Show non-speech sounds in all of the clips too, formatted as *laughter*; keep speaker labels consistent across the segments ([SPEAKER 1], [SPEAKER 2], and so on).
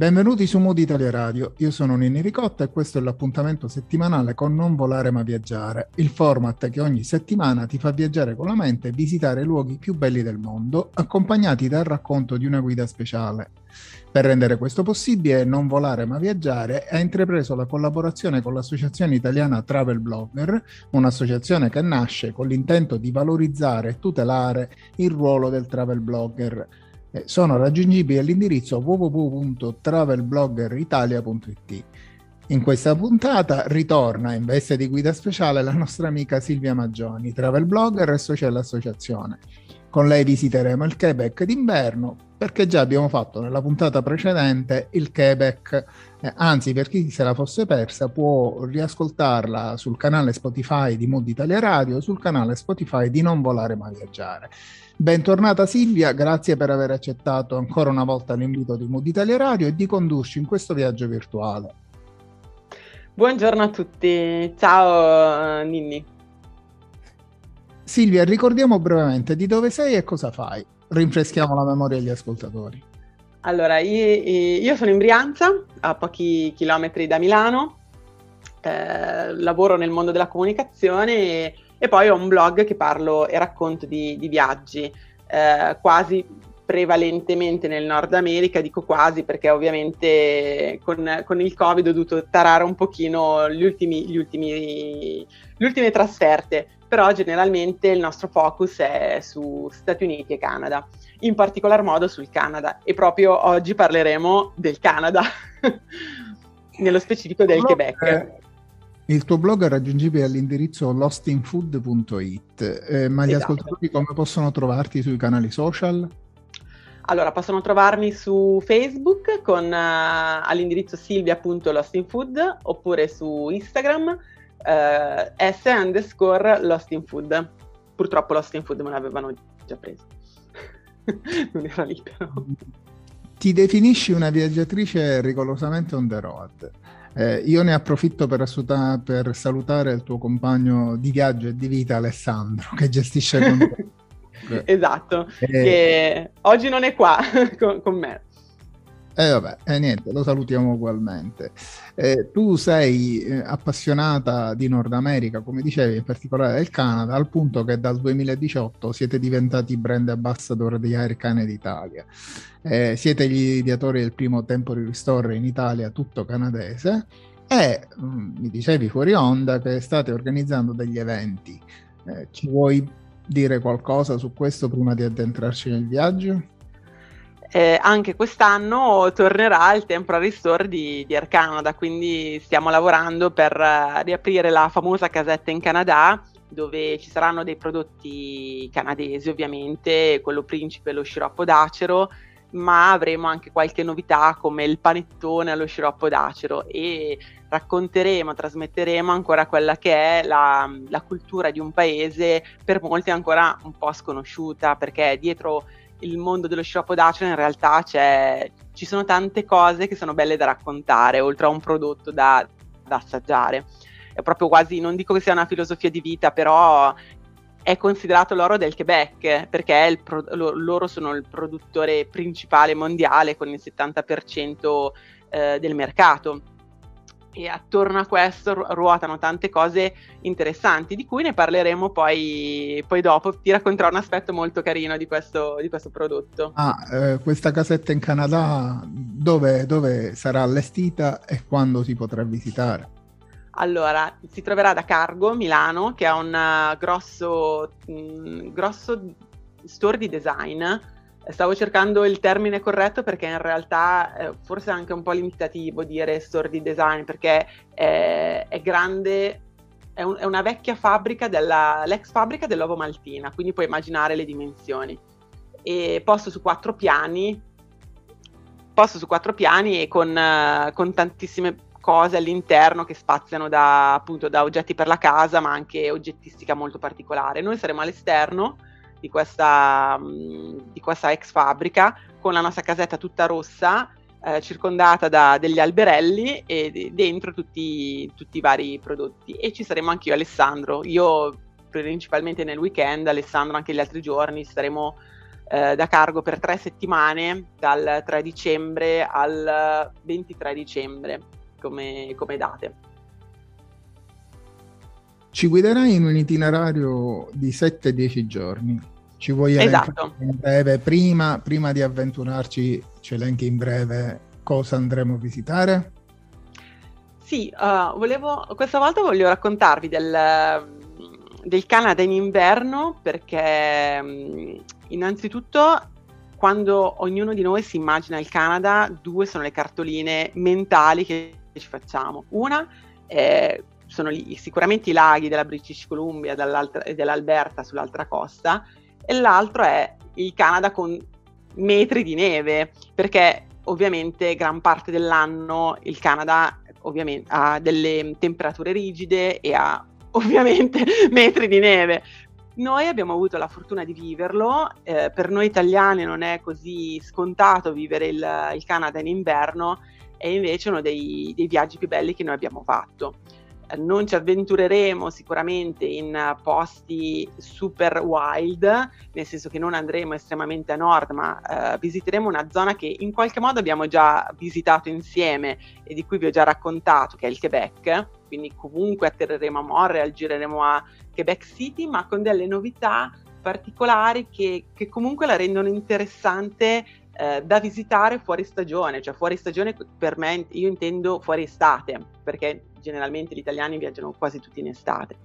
[SPEAKER 1] Benvenuti su Mood Italia Radio, io sono Nini Ricotta e questo è l'appuntamento settimanale con Non volare ma viaggiare, il format che ogni settimana ti fa viaggiare con la mente e visitare i luoghi più belli del mondo, accompagnati dal racconto di una guida speciale. Per rendere questo possibile, Non volare ma viaggiare ha intrapreso la collaborazione con l'associazione italiana Travel Blogger, un'associazione che nasce con l'intento di valorizzare e tutelare il ruolo del travel blogger sono raggiungibili all'indirizzo www.travelbloggeritalia.it. In questa puntata ritorna in veste di guida speciale la nostra amica Silvia Maggioni, travel blogger e socia dell'associazione. Con lei visiteremo il Quebec d'inverno perché già abbiamo fatto nella puntata precedente il Quebec, eh, anzi per chi se la fosse persa può riascoltarla sul canale Spotify di Mood Italia Radio, sul canale Spotify di Non Volare Ma Viaggiare. Bentornata Silvia, grazie per aver accettato ancora una volta l'invito di Mood Italia Radio e di condurci in questo viaggio virtuale.
[SPEAKER 2] Buongiorno a tutti, ciao Ninni.
[SPEAKER 1] Silvia, ricordiamo brevemente di dove sei e cosa fai. Rinfreschiamo la memoria agli ascoltatori.
[SPEAKER 2] Allora, io, io sono in Brianza, a pochi chilometri da Milano, eh, lavoro nel mondo della comunicazione e e poi ho un blog che parlo e racconto di, di viaggi, eh, quasi prevalentemente nel Nord America, dico quasi perché ovviamente con, con, il Covid ho dovuto tarare un pochino gli ultimi, gli ultimi, le ultime trasferte, però generalmente il nostro focus è su Stati Uniti e Canada, in particolar modo sul Canada e proprio oggi parleremo del Canada, *laughs* nello specifico del Quebec.
[SPEAKER 1] Il tuo blog è raggiungibile all'indirizzo lostinfood.it, eh, ma gli esatto. ascoltatori come possono trovarti sui canali social?
[SPEAKER 2] Allora, possono trovarmi su Facebook con uh, all'indirizzo silvia.lostinfood oppure su Instagram uh, s underscore lostinfood. Purtroppo Lost in Food me l'avevano già preso, *laughs* non era libero.
[SPEAKER 1] Ti definisci una viaggiatrice rigorosamente on the road. Eh, io ne approfitto per, assuta- per, salutare il tuo compagno di viaggio e di vita Alessandro che gestisce con
[SPEAKER 2] te. *laughs* esatto, eh, che oggi non è qua *laughs* con, con me.
[SPEAKER 1] E eh vabbè, eh, niente, lo salutiamo ugualmente. Eh, tu sei eh, appassionata di Nord America, come dicevi, in particolare del Canada, al punto che dal 2018 siete diventati brand ambassador di Air Canada Italia. Eh, siete gli ideatori del primo Temporary Restore in Italia, tutto canadese, e mh, mm, mi dicevi fuori onda che state organizzando degli eventi. Eh, ci vuoi dire qualcosa su questo prima di addentrarci nel viaggio?
[SPEAKER 2] Eh, anche quest'anno tornerà il temporary store di, di Air Canada, quindi stiamo lavorando per uh, riaprire la famosa casetta in Canada dove ci saranno dei prodotti canadesi ovviamente, quello principe lo sciroppo d'acero, ma avremo anche qualche novità come il panettone allo sciroppo d'acero e racconteremo, trasmetteremo ancora quella che è la, la cultura di un paese per molti ancora un po' sconosciuta perché dietro il mondo dello sciroppo d'acero in realtà ci sono tante cose che sono belle da raccontare, oltre a un prodotto da, da assaggiare. È proprio quasi, non dico che sia una filosofia di vita, però è considerato l'oro del Quebec perché pro- loro sono il produttore principale mondiale con il 70% eh, del mercato e attorno a questo ruotano tante cose interessanti di cui ne parleremo poi, poi dopo. Ti racconterò un aspetto molto carino di questo, di questo prodotto.
[SPEAKER 1] Ah, eh, questa casetta in Canada dove, dove sarà allestita e quando si potrà visitare?
[SPEAKER 2] Allora, si troverà da Cargo, Milano, che ha un grosso, mh, mm, grosso store di design Stavo cercando il termine corretto perché in realtà eh, forse è anche un po' limitativo dire store di design perché è, è grande, è, un, è, una vecchia fabbrica, della, l'ex fabbrica dell'Ovo Maltina, quindi puoi immaginare le dimensioni. E posto su quattro piani, posto su quattro piani e con, uh, con tantissime cose all'interno che spaziano da, appunto, da oggetti per la casa, ma anche oggettistica molto particolare. Noi saremo all'esterno di questa, di questa ex fabbrica con la nostra casetta tutta rossa, eh, circondata da degli alberelli e dentro tutti, tutti, i vari prodotti. E ci saremo anche io e Alessandro. Io principalmente nel weekend, Alessandro anche gli altri giorni, saremo eh, da cargo per tre settimane, dal 3 dicembre al 23 dicembre, come, come date.
[SPEAKER 1] Ci guiderai in un itinerario di 7-10 giorni. Ci vuoi
[SPEAKER 2] esatto.
[SPEAKER 1] in breve, prima, prima di avventurarci, ci elenchi in breve cosa andremo a visitare?
[SPEAKER 2] Sì, uh, volevo, questa volta voglio raccontarvi del, del Canada in inverno perché mm, innanzitutto quando ognuno di noi si immagina il Canada, due sono le cartoline mentali che ci facciamo. Una è, sono gli, sicuramente i laghi della British Columbia e dell'Alberta sull'altra costa e l'altro è il Canada con metri di neve, perché ovviamente gran parte dell'anno il Canada ha delle temperature rigide e ha *laughs* ovviamente metri di neve. Noi abbiamo avuto la fortuna di viverlo, eh, per noi italiani non è così scontato vivere il, il Canada in inverno, è invece uno dei, dei viaggi più belli che noi abbiamo fatto non ci avventureremo sicuramente in posti super wild, nel senso che non andremo estremamente a nord, ma uh, visiteremo una zona che in qualche modo abbiamo già visitato insieme e di cui vi ho già raccontato, che è il Quebec. Quindi comunque atterreremo a Montreal, gireremo a Quebec City, ma con delle novità particolari che, che comunque la rendono interessante eh, da visitare fuori stagione, cioè fuori stagione per me io intendo fuori estate, perché generalmente gli italiani viaggiano quasi tutti in estate.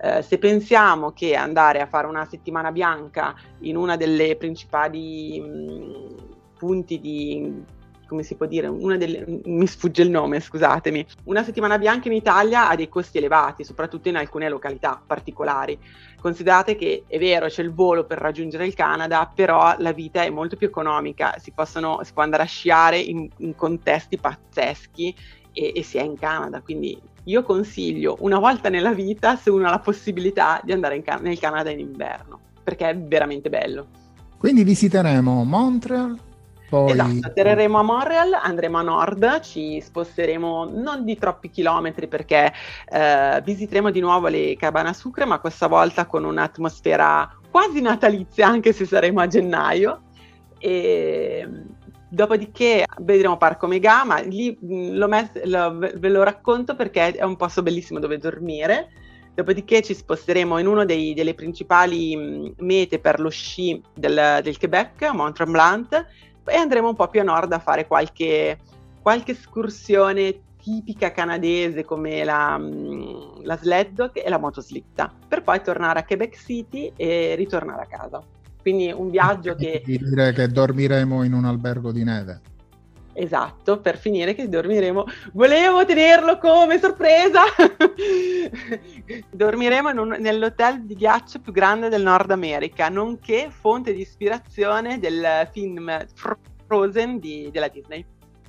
[SPEAKER 2] Eh, se pensiamo che andare a fare una settimana bianca in una delle principali mh, punti di come si può dire, una delle, mi sfugge il nome, scusatemi. Una settimana bianca in Italia ha dei costi elevati, soprattutto in alcune località particolari. Considerate che è vero, c'è il volo per raggiungere il Canada, però la vita è molto più economica, si, possono, si può andare a sciare in, in contesti pazzeschi e, e si è in Canada, quindi io consiglio una volta nella vita, se uno ha la possibilità, di andare Can- nel Canada in inverno, perché è veramente bello.
[SPEAKER 1] Quindi visiteremo Montreal, poi...
[SPEAKER 2] Esatto, atterreremo a Montreal, andremo a nord, ci sposteremo non di troppi chilometri perché eh, visiteremo di nuovo le cabane a sucre, ma questa volta con un'atmosfera quasi natalizia, anche se saremo a gennaio. E dopodiché vedremo Parco Mega, ma lì mm, lo met- lo, ve lo racconto perché è un posto bellissimo dove dormire. Dopodiché ci sposteremo in una delle principali mm, mete per lo sci del, del Quebec, Mont Tremblant, e andremo un po' più a nord a fare qualche, qualche escursione tipica canadese come la, mm, la sled dog e la motoslitta, per poi tornare a Quebec City e ritornare a casa. Quindi un viaggio che...
[SPEAKER 1] Dire che dormiremo in un albergo di neve.
[SPEAKER 2] Esatto, per finire che dormiremo. Volevo tenerlo come sorpresa! *laughs* dormiremo un, nell'hotel di ghiaccio più grande del Nord America, nonché fonte di ispirazione del film Frozen di, della Disney.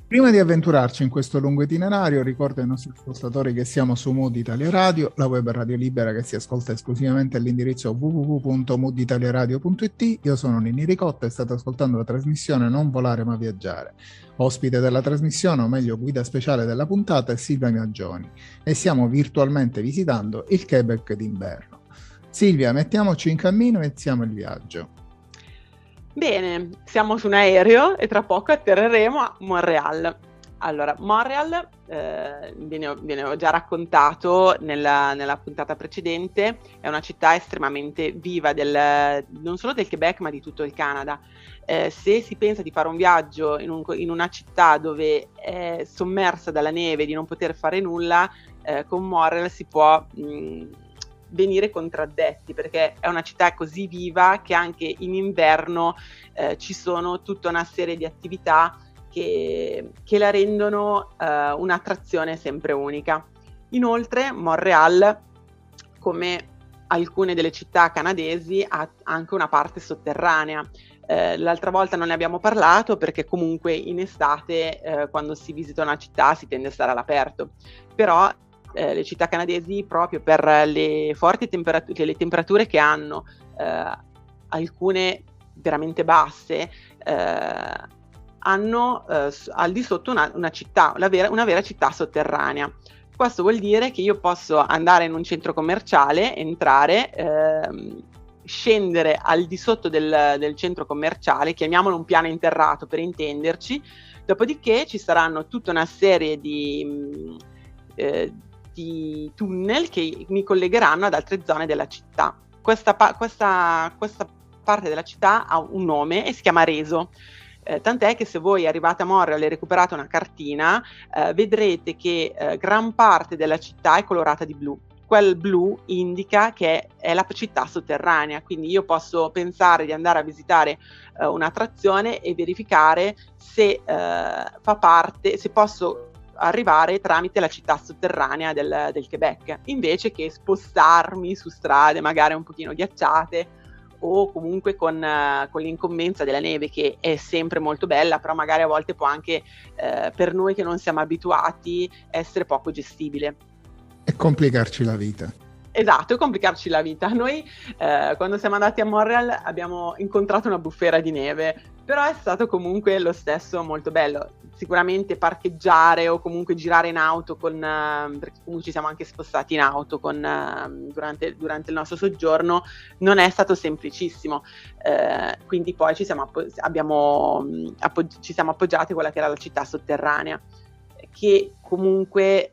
[SPEAKER 1] Prima di avventurarci in questo lungo itinerario, ricordo ai nostri ascoltatori che siamo su Mood Italia Radio, la web radio libera che si ascolta esclusivamente all'indirizzo www.mooditaliaradio.it. Io sono Nini Ricotta e state ascoltando la trasmissione Non volare ma viaggiare. Ospite della trasmissione, o meglio guida speciale della puntata, è Silvia Maggioni e stiamo virtualmente visitando il Quebec d'inverno. Silvia, mettiamoci in cammino e iniziamo il viaggio.
[SPEAKER 2] Bene, siamo su un aereo e tra poco atterreremo a Montreal. Allora, Montreal, eh, ve, ne ho, già raccontato nella, nella, puntata precedente, è una città estremamente viva del, non solo del Quebec ma di tutto il Canada. Eh, se si pensa di fare un viaggio in, un, in, una città dove è sommersa dalla neve, di non poter fare nulla, eh, con Montreal si può... Mh, venire contraddetti perché è una città così viva che anche in inverno eh, ci sono tutta una serie di attività che, che la rendono eh, un'attrazione sempre unica. Inoltre Montreal, come alcune delle città canadesi, ha anche una parte sotterranea. Eh, l'altra volta non ne abbiamo parlato perché comunque in estate eh, quando si visita una città si tende a stare all'aperto, però eh, le città canadesi proprio per le forti temperature, le temperature che hanno, eh, alcune veramente basse, eh, hanno eh, al di sotto una, una città, una vera, una vera città sotterranea. Questo vuol dire che io posso andare in un centro commerciale, entrare, ehm, scendere al di sotto del, del, centro commerciale, chiamiamolo un piano interrato per intenderci, dopodiché ci saranno tutta una serie di, eh, di tunnel che mi collegheranno ad altre zone della città. Questa, questa, questa parte della città ha un nome e si chiama Reso. Eh, tant'è che se voi arrivate a Montreal e recuperate una cartina, eh, vedrete che eh, gran parte della città è colorata di blu. Quel blu indica che è la città sotterranea, quindi io posso pensare di andare a visitare eh, un'attrazione e verificare se eh, fa parte, se posso arrivare tramite la città sotterranea del, del, Quebec, invece che spostarmi su strade magari un pochino ghiacciate o comunque con, uh, con, l'incombenza della neve che è sempre molto bella, però magari a volte può anche uh, per noi che non siamo abituati essere poco gestibile.
[SPEAKER 1] E complicarci la vita.
[SPEAKER 2] Esatto, e complicarci la vita. Noi eh, quando siamo andati a Montreal abbiamo incontrato una bufera di neve, però è stato comunque lo stesso molto bello. Sicuramente parcheggiare o comunque girare in auto con, uh, perché comunque ci siamo anche spostati in auto con, uh, durante, durante, il nostro soggiorno, non è stato semplicissimo. Uh, quindi poi ci siamo, appo- abbiamo, appog- ci siamo appoggiati a quella che era la città sotterranea, che comunque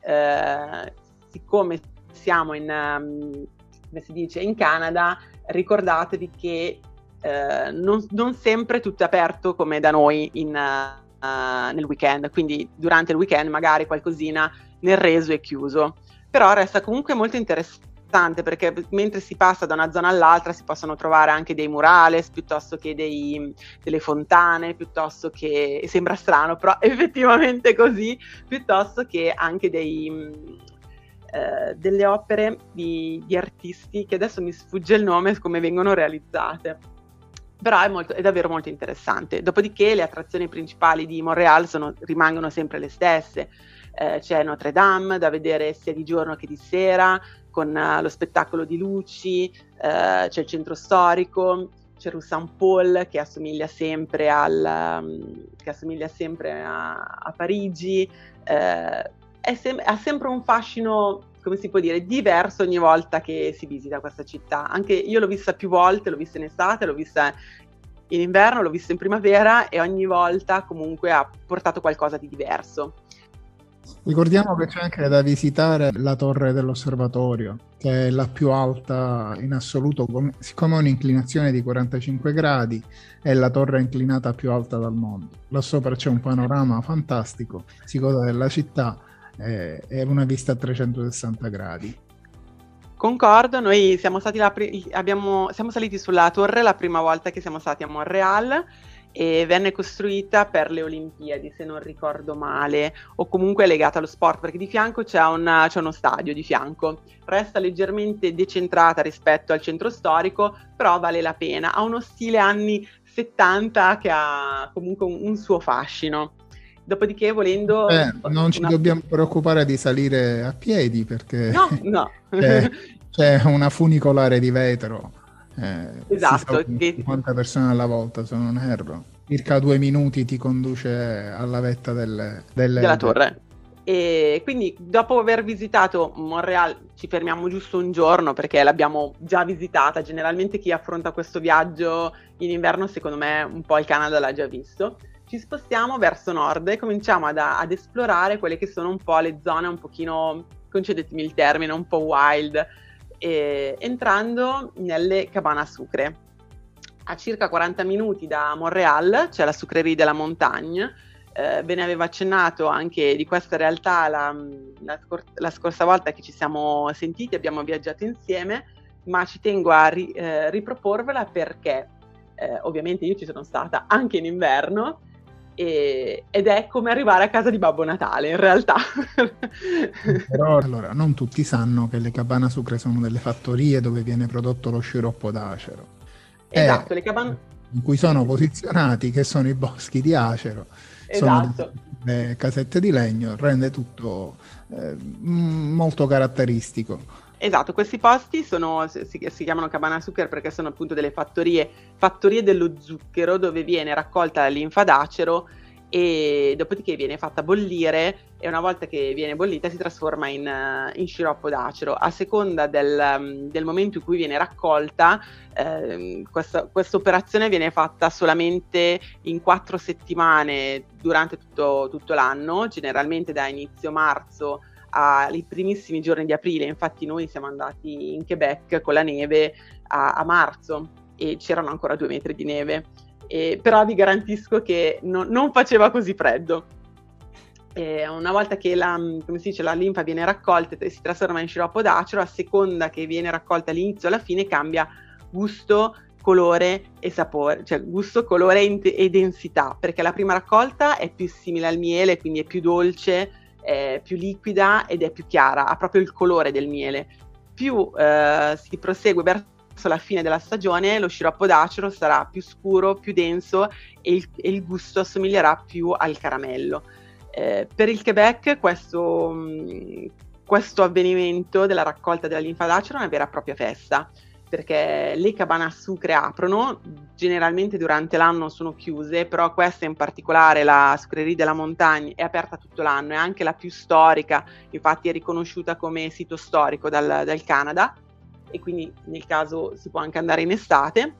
[SPEAKER 2] siccome siamo in, um, come si dice, in Canada, ricordatevi che eh, non, non, sempre tutto è aperto come da noi in, uh, nel weekend, quindi durante il weekend magari qualcosina nel reso è chiuso, però resta comunque molto interessante perché mentre si passa da una zona all'altra si possono trovare anche dei murales piuttosto che dei, delle fontane, piuttosto che, sembra strano, però *laughs* effettivamente così, piuttosto che anche dei eh, delle opere di, di, artisti che adesso mi sfugge il nome come vengono realizzate. Però è, molto, è davvero molto interessante. Dopodiché le attrazioni principali di Montreal sono, rimangono sempre le stesse. Eh, c'è Notre Dame da vedere sia di giorno che di sera, con uh, lo spettacolo di luci, uh, c'è il centro storico, c'è Rue Saint Paul che assomiglia sempre, al, um, che assomiglia sempre a, a Parigi. Uh, sem- ha sempre un fascino, come si può dire, diverso ogni volta che si visita questa città. Anche io l'ho vista più volte, l'ho vista in estate, l'ho vista in inverno, l'ho vista in primavera e ogni volta comunque ha portato qualcosa di diverso.
[SPEAKER 1] Ricordiamo che c'è anche da visitare la torre dell'osservatorio, che è la più alta in assoluto, siccome ha un'inclinazione di 45 gradi, è la torre inclinata più alta del mondo. Là sopra c'è un panorama fantastico, si gode della città è, è una vista a 360 gradi.
[SPEAKER 2] Concordo, noi siamo, pri- abbiamo, siamo saliti sulla torre la prima volta che siamo stati a Montreal e venne costruita per le Olimpiadi, se non ricordo male, o comunque legata allo sport, perché di fianco c'è, una, c'è uno stadio di fianco. Resta leggermente decentrata rispetto al centro storico, però vale la pena. Ha uno stile anni 70 che ha comunque un, un suo fascino. Dopodiché, volendo.
[SPEAKER 1] Eh, non ci una... dobbiamo preoccupare di salire a piedi perché.
[SPEAKER 2] No, no.
[SPEAKER 1] c'è, c'è una funicolare di vetro.
[SPEAKER 2] Eh, esatto.
[SPEAKER 1] 50 persone alla volta, se non erro. Circa due minuti ti conduce alla vetta delle, delle...
[SPEAKER 2] della torre. E quindi dopo aver visitato Montreal ci fermiamo giusto un giorno perché l'abbiamo già visitata. Generalmente chi affronta questo viaggio in inverno, secondo me, un po' il Canada l'ha già visto ci spostiamo verso nord e cominciamo ad, ad, esplorare quelle che sono un po' le zone un pochino, concedetemi il termine, un po' wild, e, entrando nelle cabane a sucre. A circa 40 minuti da Montreal c'è la sucrerie della Montagne, eh, ve ne avevo accennato anche di questa realtà la, la, scor- la, scorsa volta che ci siamo sentiti, abbiamo viaggiato insieme, ma ci tengo a ri- eh, riproporvela perché eh, ovviamente io ci sono stata anche in inverno e, ed è come arrivare a casa di Babbo Natale in realtà. *laughs*
[SPEAKER 1] Però allora non tutti sanno che le cabane a sucre sono delle fattorie dove viene prodotto lo sciroppo d'acero.
[SPEAKER 2] Esatto, eh, le cabane...
[SPEAKER 1] in cui sono posizionati, che sono i boschi di acero, esatto. sono le casette di legno, rende tutto eh, molto caratteristico.
[SPEAKER 2] Esatto, questi posti sono, si, si, chiamano cabana zucchero perché sono appunto delle fattorie, fattorie dello zucchero dove viene raccolta la linfa d'acero e dopodiché viene fatta bollire e una volta che viene bollita si trasforma in, in sciroppo d'acero. A seconda del, del, momento in cui viene raccolta, eh, questa operazione viene fatta solamente in quattro settimane durante tutto, tutto l'anno, generalmente da inizio marzo ai primissimi giorni di aprile, infatti noi siamo andati in Quebec con la neve a, a marzo e c'erano ancora due metri di neve, e, però vi garantisco che no, non faceva così freddo. E una volta che la, dice, la, linfa viene raccolta e si trasforma in sciroppo d'acero, a seconda che viene raccolta all'inizio o alla fine cambia gusto, colore e sapore, cioè gusto, colore e densità, perché la prima raccolta è più simile al miele, quindi è più dolce, è più liquida ed è più chiara, ha proprio il colore del miele. Più eh, si prosegue verso la fine della stagione, lo sciroppo d'acero sarà più scuro, più denso e il, e il gusto assomiglierà più al caramello. Eh, per il Quebec questo, mh, questo avvenimento della raccolta della linfa d'acero è una vera e propria festa perché le cabane a sucre aprono, generalmente durante l'anno sono chiuse, però questa in particolare, la Sucrerie della Montagna, è aperta tutto l'anno, è anche la più storica, infatti è riconosciuta come sito storico dal, dal Canada e quindi nel caso si può anche andare in estate,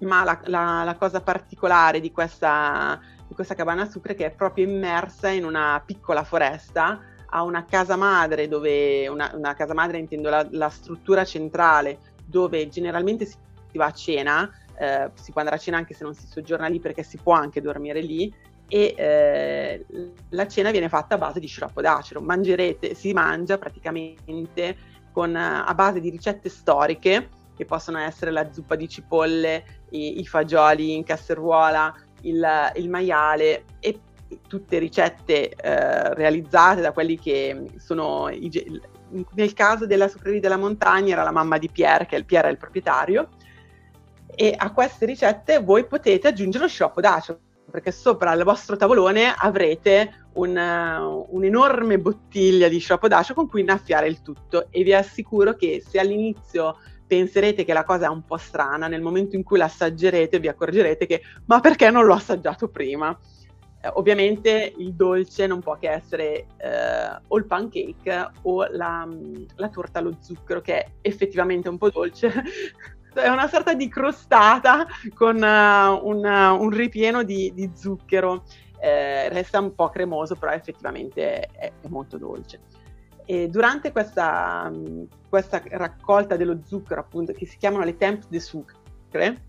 [SPEAKER 2] ma la, la, la cosa particolare di questa, di questa cabana a sucre è che è proprio immersa in una piccola foresta, ha una casa madre dove, una, una casa madre intendo la, la struttura centrale, dove generalmente si va a cena, eh, si può andare a cena anche se non si soggiorna lì perché si può anche dormire lì e eh, la cena viene fatta a base di sciroppo d'acero. Mangerete, si mangia praticamente con, a base di ricette storiche che possono essere la zuppa di cipolle, i, i fagioli in casseruola, il, il maiale e tutte ricette eh, realizzate da quelli che sono i, nel caso della Sucreria della Montagna era la mamma di Pierre, che il, Pierre è il proprietario, e a queste ricette voi potete aggiungere lo sciroppo d'acero, perché sopra il vostro tavolone avrete un, uh, un'enorme bottiglia di sciroppo d'acero con cui innaffiare il tutto e vi assicuro che se all'inizio penserete che la cosa è un po' strana, nel momento in cui l'assaggerete vi accorgerete che ma perché non l'ho assaggiato prima? Eh, ovviamente il dolce non può che essere eh, o il pancake o la, la, torta allo zucchero, che è effettivamente un po' dolce. *laughs* è una sorta di crostata con uh, un, uh, un, ripieno di, di zucchero. Eh, resta un po' cremoso, però effettivamente è, è molto dolce. E durante questa, questa, raccolta dello zucchero, appunto, che si chiamano le temps de sucre,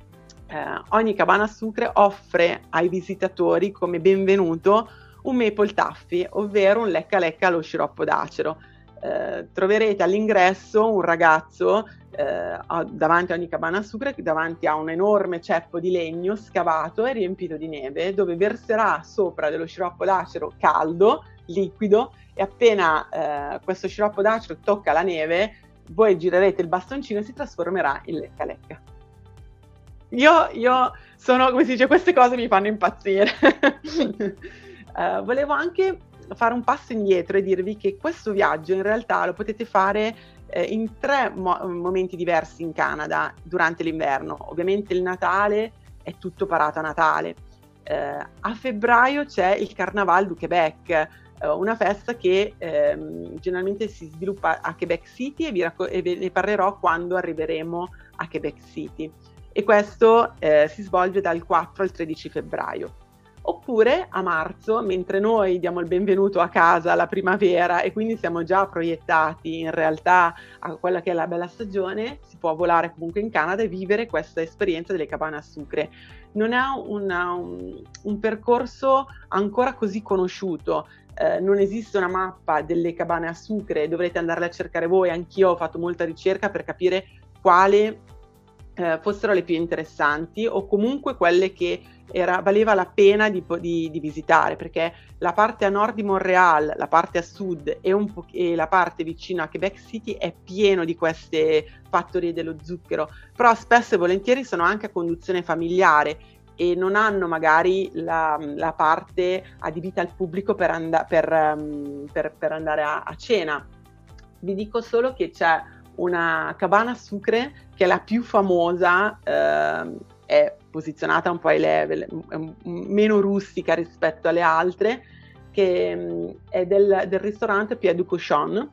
[SPEAKER 2] eh, ogni cabana a sucre offre ai visitatori come benvenuto un maple taffy, ovvero un lecca lecca allo sciroppo d'acero. Eh, troverete all'ingresso un ragazzo eh, davanti a ogni cabana a sucre, davanti a un enorme ceppo di legno scavato e riempito di neve, dove verserà sopra dello sciroppo d'acero caldo, liquido, e appena eh, questo sciroppo d'acero tocca la neve, voi girerete il bastoncino e si trasformerà in lecca lecca. Io, io sono, come si dice, queste cose mi fanno impazzire. uh, *laughs* volevo anche fare un passo indietro e dirvi che questo viaggio in realtà lo potete fare eh, in tre mo- momenti diversi in Canada durante l'inverno. Ovviamente il Natale è tutto parato a Natale. Eh, a febbraio c'è il Carnaval du Québec, eh, una festa che ehm, generalmente si sviluppa a Quebec City e vi, racco- e ve ne parlerò quando arriveremo a Quebec City e questo eh, si svolge dal 4 al 13 febbraio. Oppure a marzo, mentre noi diamo il benvenuto a casa alla primavera e quindi siamo già proiettati in realtà a quella che è la bella stagione, si può volare comunque in Canada e vivere questa esperienza delle cabane a sucre. Non è una, un, un percorso ancora così conosciuto, eh, non esiste una mappa delle cabane a sucre, dovrete andarle a cercare voi, anch'io ho fatto molta ricerca per capire quale eh, fossero le più interessanti o comunque quelle che era, valeva la pena di, di, di, visitare perché la parte a nord di Montreal, la parte a sud e, e, la parte vicino a Quebec City è pieno di queste fattorie dello zucchero, però spesso e volentieri sono anche a conduzione familiare e non hanno magari la, la parte adibita al pubblico per, and- per, um, per, per andare a, a cena. Vi dico solo che c'è una cabana sucre che è la più famosa, eh, è posizionata un po' ai level, meno rustica rispetto alle altre, che mm, è del, del ristorante Pierre du Cochon.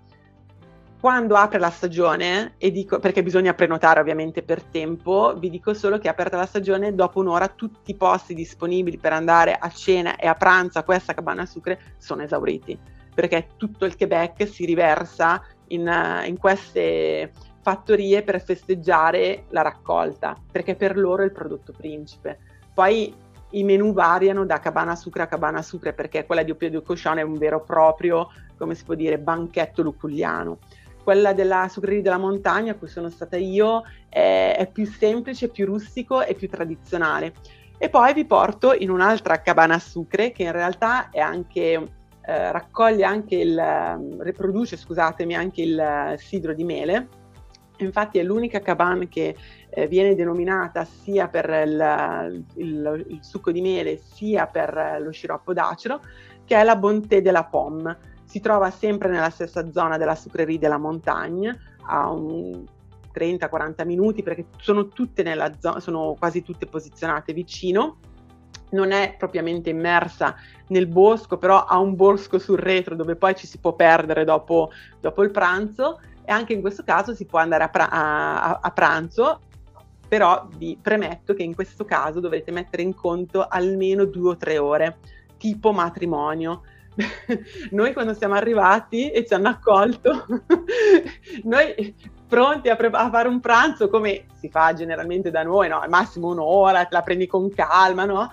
[SPEAKER 2] Quando apre la stagione, dico, perché bisogna prenotare ovviamente per tempo, vi dico solo che è aperta la stagione, dopo un'ora tutti i posti disponibili per andare a cena e a pranzo a questa cabana sucre sono esauriti, perché tutto il Quebec si riversa in, in queste fattorie per festeggiare la raccolta, perché per loro è il prodotto principe. Poi i menù variano da cabana sucre a cabana sucre, perché quella di Opio di Coscione è un vero e proprio, come si può dire, banchetto luculliano. Quella della sucreria della montagna, a cui sono stata io, è, è più semplice, più rustico e più tradizionale. E poi vi porto in un'altra cabana sucre, che in realtà è anche eh, raccoglie anche il, riproduce, scusatemi, anche il sidro di mele, Infatti è l'unica cabana che eh, viene denominata sia per il, il, il, succo di mele sia per lo sciroppo d'acero, che è la Bonté de la Pomme. Si trova sempre nella stessa zona della sucrerie della montagna, a un 30-40 minuti perché sono tutte nella zona, sono quasi tutte posizionate vicino. Non è propriamente immersa nel bosco, però ha un bosco sul retro dove poi ci si può perdere dopo, dopo il pranzo e anche in questo caso si può andare a, pra- a, a pranzo, però vi premetto che in questo caso dovrete mettere in conto almeno due o tre ore, tipo matrimonio. *laughs* noi quando siamo arrivati e ci hanno accolto, *laughs* noi pronti a, pre- a, fare un pranzo come si fa generalmente da noi, no? al massimo un'ora, te la prendi con calma, no?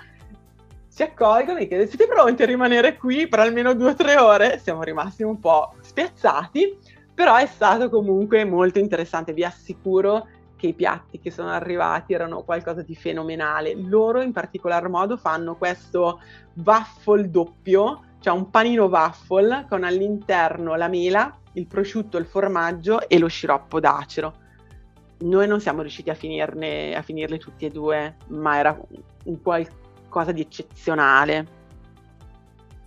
[SPEAKER 2] Ci accolgono e chiedono siete pronti a rimanere qui per almeno due o tre ore? Siamo rimasti un po' spiazzati, però è stato comunque molto interessante, vi assicuro che i piatti che sono arrivati erano qualcosa di fenomenale. Loro in particolar modo fanno questo waffle doppio, cioè un panino waffle con all'interno la mela, il prosciutto, il formaggio e lo sciroppo d'acero. Noi non siamo riusciti a, finirne, a finirle tutti e due, ma era un qualcosa di eccezionale.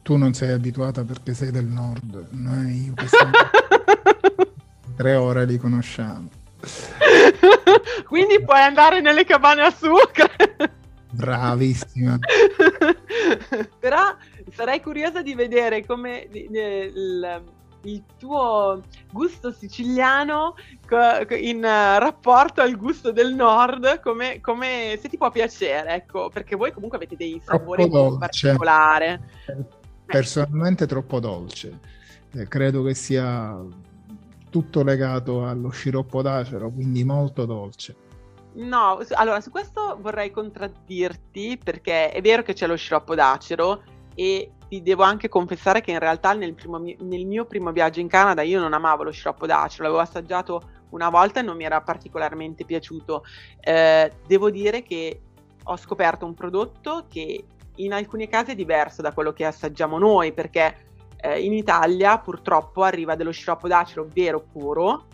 [SPEAKER 1] Tu non sei abituata perché sei del nord, noi io che sono... *laughs* tre ore li conosciamo. *laughs*
[SPEAKER 2] Quindi puoi andare nelle cabane a sucre. *laughs*
[SPEAKER 1] Bravissima.
[SPEAKER 2] Però sarei curiosa di vedere come il, il tuo gusto siciliano in rapporto al gusto del nord, come, come, se ti può piacere, ecco, perché voi comunque avete dei sapori particolari.
[SPEAKER 1] Personalmente troppo dolce. Eh, credo che sia tutto legato allo sciroppo d'acero, quindi molto dolce.
[SPEAKER 2] No, allora su questo vorrei contraddirti perché è vero che c'è lo sciroppo d'acero e ti devo anche confessare che in realtà nel, primo, nel mio primo viaggio in Canada io non amavo lo sciroppo d'acero, l'avevo assaggiato una volta e non mi era particolarmente piaciuto. Eh, devo dire che ho scoperto un prodotto che in alcuni casi è diverso da quello che assaggiamo noi perché eh, in Italia purtroppo arriva dello sciroppo d'acero vero puro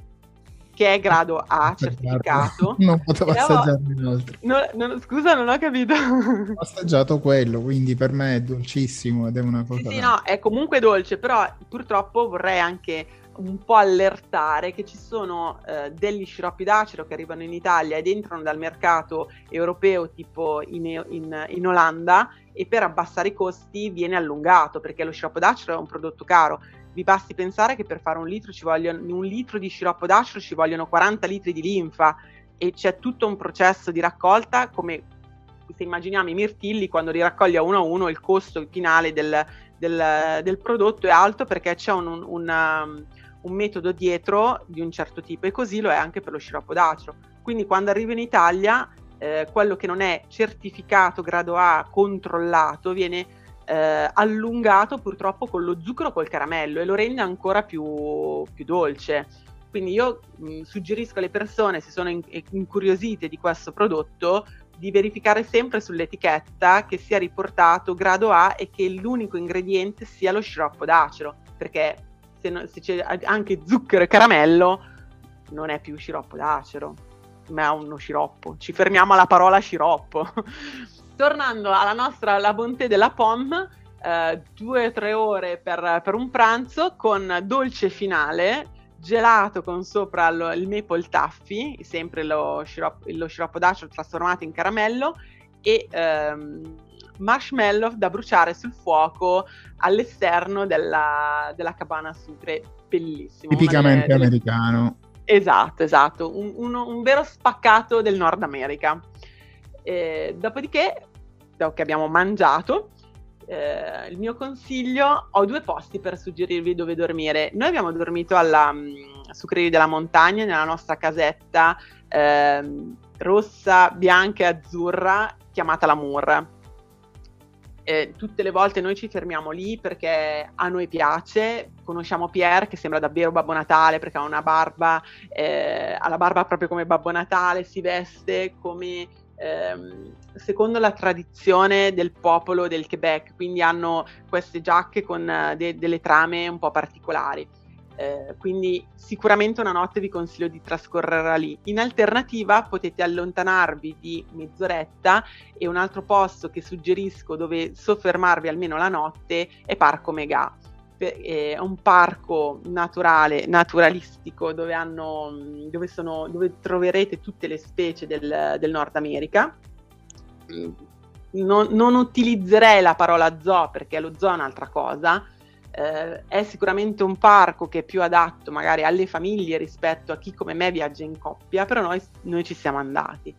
[SPEAKER 2] che è grado A certificato.
[SPEAKER 1] Non potevo *laughs* assaggiarne inoltre.
[SPEAKER 2] No, no, scusa, non ho capito.
[SPEAKER 1] Ho *laughs* assaggiato quello, quindi per me è dolcissimo ed è una cosa...
[SPEAKER 2] Sì, sì no, è comunque dolce, però purtroppo vorrei anche un po' allertare che ci sono eh, degli sciroppi d'acero che arrivano in Italia ed entrano dal mercato europeo tipo in, in, in Olanda e per abbassare i costi viene allungato perché lo sciroppo d'acero è un prodotto caro. Vi basti pensare che per fare un litro, vogliono, un litro di sciroppo d'acero ci vogliono 40 litri di linfa e c'è tutto un processo di raccolta come se immaginiamo i mirtilli quando li raccogli a uno a uno il costo finale del, del, del prodotto è alto perché c'è un, un, una, un metodo dietro di un certo tipo e così lo è anche per lo sciroppo d'acero. Quindi quando arriva in Italia eh, quello che non è certificato grado A controllato viene eh, allungato purtroppo con lo zucchero col caramello e lo rende ancora più, più dolce. quindi io mh, suggerisco alle persone, se sono in- incuriosite di questo prodotto, di verificare sempre sull'etichetta che sia riportato grado A e che l'unico ingrediente sia lo sciroppo d'acero, perché se, no, se c'è anche zucchero e caramello non è più sciroppo d'acero, ma è uno sciroppo. Ci fermiamo alla parola sciroppo. *laughs* Tornando alla nostra La Bonté della Pomme, eh, due o tre ore per, per, un pranzo con dolce finale, gelato con sopra lo, il maple taffy, sempre lo sciroppo, lo sciroppo d'acero trasformato in caramello e ehm, marshmallow da bruciare sul fuoco all'esterno della, della cabana sucre. Bellissimo.
[SPEAKER 1] Tipicamente delle, americano.
[SPEAKER 2] Esatto, esatto, un, un, un, vero spaccato del Nord America. Eh, dopodiché, dopo che abbiamo mangiato, eh, il mio consiglio, ho due posti per suggerirvi dove dormire. Noi abbiamo dormito alla um, Sucreria della Montagna, nella nostra casetta eh, rossa, bianca e azzurra, chiamata L'Amour. Eh, tutte le volte noi ci fermiamo lì perché a noi piace, conosciamo Pierre che sembra davvero Babbo Natale perché ha una barba, eh, ha la barba proprio come Babbo Natale, si veste come ehm, secondo la tradizione del popolo del Quebec, quindi hanno queste giacche con uh, de- delle trame un po' particolari. Eh, quindi sicuramente una notte vi consiglio di trascorrerla lì. In alternativa potete allontanarvi di mezz'oretta e un altro posto che suggerisco dove soffermarvi almeno la notte è Parco Megà è un parco naturale, naturalistico dove, hanno, dove, sono, dove troverete tutte le specie del, del Nord America. Non, non, utilizzerei la parola zoo perché lo zoo è un'altra cosa. Eh, è sicuramente un parco che è più adatto magari alle famiglie rispetto a chi come me viaggia in coppia, però noi, noi ci siamo andati.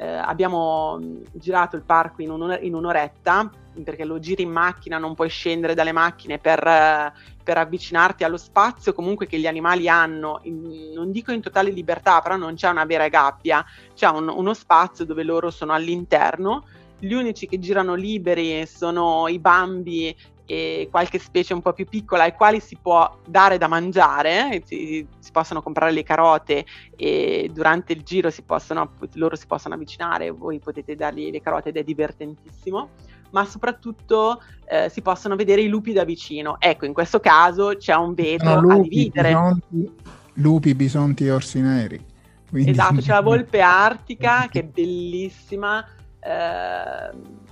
[SPEAKER 2] Eh, abbiamo girato il parco in, un'ora, in un'oretta perché lo giri in macchina, non puoi scendere dalle macchine per, per avvicinarti allo spazio comunque che gli animali hanno, in, non dico in totale libertà, però non c'è una vera gabbia, c'è un, uno spazio dove loro sono all'interno. Gli unici che girano liberi sono i bambi e qualche specie un po' più piccola ai quali si può dare da mangiare, si, si possono comprare le carote e durante il giro si possono, loro si possono avvicinare, voi potete dargli le carote ed è divertentissimo ma soprattutto eh, si possono vedere i lupi da vicino. Ecco, in questo caso c'è un vetro no, lupi, a dividere.
[SPEAKER 1] Bisonti, lupi, bisonti e orsi neri.
[SPEAKER 2] Quindi... Esatto, c'è la *laughs* volpe artica che è bellissima. Eh,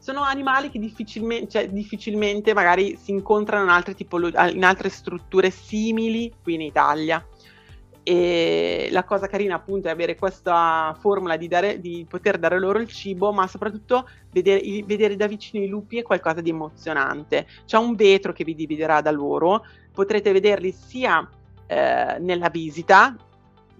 [SPEAKER 2] sono animali che difficilmente, cioè, difficilmente magari si incontrano in altre, tipolo- in altre strutture simili qui in Italia. E la cosa carina appunto è avere questa formula di, dare, di poter dare loro il cibo ma soprattutto vedere, vedere, da vicino i lupi è qualcosa di emozionante. C'è un vetro che vi dividerà da loro potrete vederli sia eh, nella visita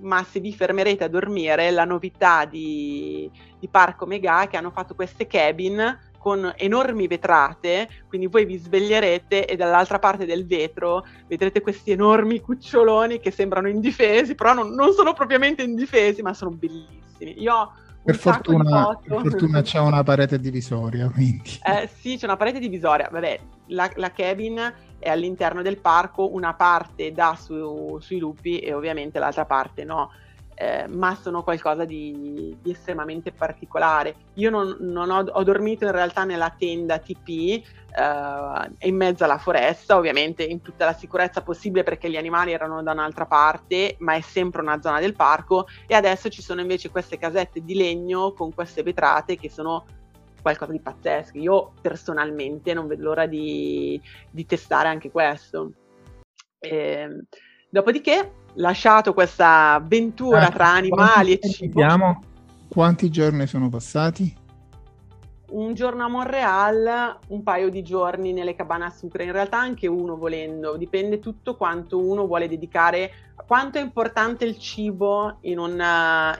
[SPEAKER 2] ma se vi fermerete a dormire la novità di, di Parco Mega è che hanno fatto queste cabin con enormi vetrate, quindi voi vi sveglierete e dall'altra parte del vetro vedrete questi enormi cuccioloni che sembrano indifesi, però non, non sono propriamente indifesi, ma sono bellissimi. Io
[SPEAKER 1] per fortuna, per fortuna, c'è una parete divisoria, quindi.
[SPEAKER 2] Eh, sì, c'è una parete divisoria. Vabbè, la, la cabin è all'interno del parco, una parte dà su, sui lupi e ovviamente l'altra parte no eh, ma sono qualcosa di, di estremamente particolare. Io non, non ho, ho, dormito in realtà nella tenda TP eh, in mezzo alla foresta, ovviamente in tutta la sicurezza possibile perché gli animali erano da un'altra parte, ma è sempre una zona del parco e adesso ci sono invece queste casette di legno con queste vetrate che sono qualcosa di pazzesco. Io personalmente non vedo l'ora di, di testare anche questo. Eh, dopodiché lasciato questa avventura ah, tra animali e cibo. Vediamo
[SPEAKER 1] quanti giorni sono passati?
[SPEAKER 2] Un giorno a Montreal, un paio di giorni nelle cabane a sucre, in realtà anche uno volendo, dipende tutto quanto uno vuole dedicare, quanto è importante il cibo in un,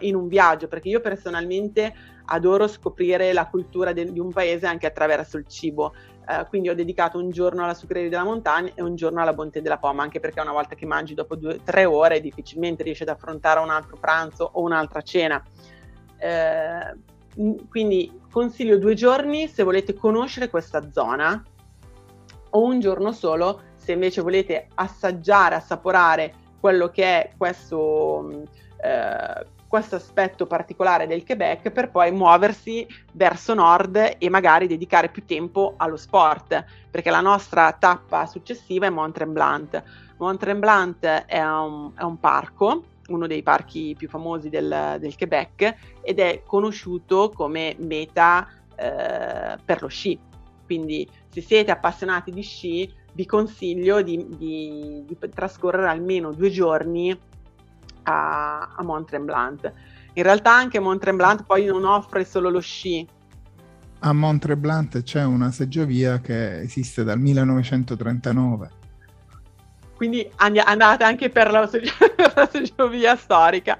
[SPEAKER 2] in un viaggio, perché io personalmente adoro scoprire la cultura de- di un paese anche attraverso il cibo. Uh, quindi ho dedicato un giorno alla sucreria della montagna e un giorno alla Bonte della Poma, anche perché una volta che mangi dopo due, tre ore difficilmente riesci ad affrontare un altro pranzo o un'altra cena. Uh, quindi consiglio due giorni se volete conoscere questa zona o un giorno solo se invece volete assaggiare, assaporare quello che è questo, eh, questo aspetto particolare del Quebec per poi muoversi verso nord e magari dedicare più tempo allo sport, perché la nostra tappa successiva è Mont Tremblant. Mont Tremblant è un, è un parco uno dei parchi più famosi del, del, Quebec ed è conosciuto come meta eh, per lo sci. Quindi se siete appassionati di sci vi consiglio di, di, di trascorrere almeno due giorni a, a Mont Tremblant. In realtà anche Mont Tremblant poi non offre solo lo sci.
[SPEAKER 1] A Mont Tremblant c'è una seggiovia che esiste dal 1939.
[SPEAKER 2] Quindi and- andate anche per la, seggi- *laughs* la seggiovia storica.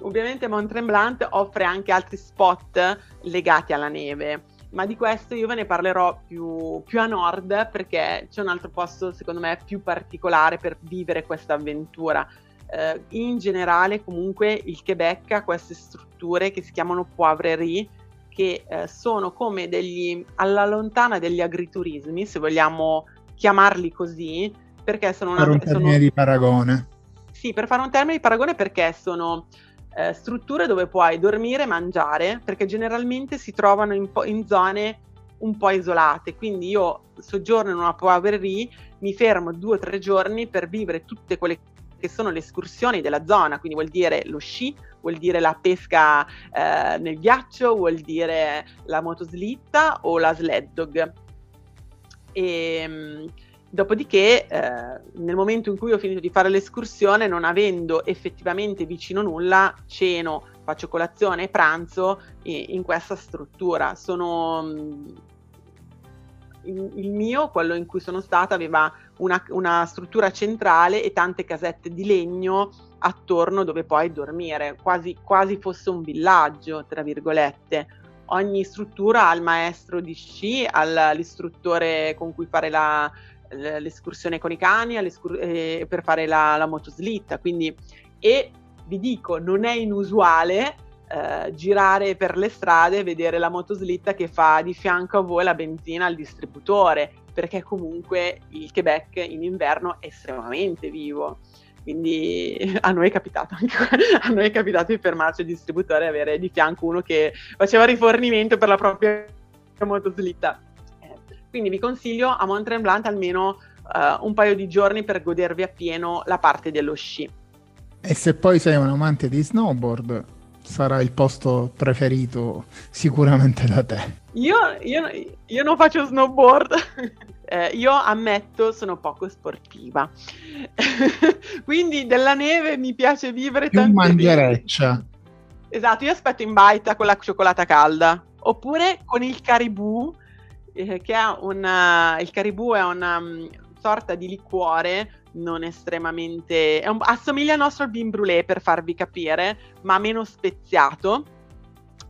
[SPEAKER 2] Ovviamente Mont Tremblant offre anche altri spot legati alla neve ma di questo io ve ne parlerò più, più, a nord perché c'è un altro posto secondo me più particolare per vivere questa avventura. Eh, in generale comunque il Quebec ha queste strutture che si chiamano poivrerie che eh, sono come degli alla lontana degli agriturismi, se vogliamo chiamarli così, perché sono
[SPEAKER 1] una... Per un termine sono... di paragone.
[SPEAKER 2] Sì, per fare un termine di paragone perché sono eh, strutture dove puoi dormire e mangiare, perché generalmente si trovano in, po- in zone un po' isolate. Quindi io soggiorno in una poiverie, mi fermo due o tre giorni per vivere tutte quelle che sono le escursioni della zona, quindi vuol dire lo sci, vuol dire la pesca eh, nel ghiaccio, vuol dire la motoslitta o la sled dog. E, ehm, Dopodiché, eh, nel momento in cui ho finito di fare l'escursione, non avendo effettivamente vicino nulla, ceno, faccio colazione e pranzo in, in questa struttura. Sono, mm, il, mio, quello in cui sono stata, aveva una, una struttura centrale e tante casette di legno attorno dove poi dormire, quasi, quasi fosse un villaggio, tra virgolette ogni struttura ha il maestro di sci, all'istruttore con cui fare la, l'escursione con i cani eh, per fare la, la motoslitta. Quindi, e vi dico, non è inusuale eh, girare per le strade e vedere la motoslitta che fa di fianco a voi la benzina al distributore, perché comunque il Quebec in inverno è estremamente vivo. Quindi *laughs* a noi è capitato *laughs* a noi è capitato di fermarci al distributore e avere di fianco uno che faceva rifornimento per la propria motoslitta quindi vi consiglio a Mont Tremblant almeno uh, un paio di giorni per godervi appieno la parte dello sci.
[SPEAKER 1] E se poi sei un amante di snowboard, sarà il posto preferito sicuramente da te.
[SPEAKER 2] Io, io, io non faccio snowboard, *laughs* eh, io ammetto sono poco sportiva, *laughs* quindi della neve mi piace vivere
[SPEAKER 1] Più mangereccia.
[SPEAKER 2] Esatto, io aspetto in baita con la cioccolata calda, oppure con il caribou eh, che ha una, il caribou è una sorta di liquore non estremamente... Un, assomiglia al nostro vin brûlé per farvi capire, ma meno speziato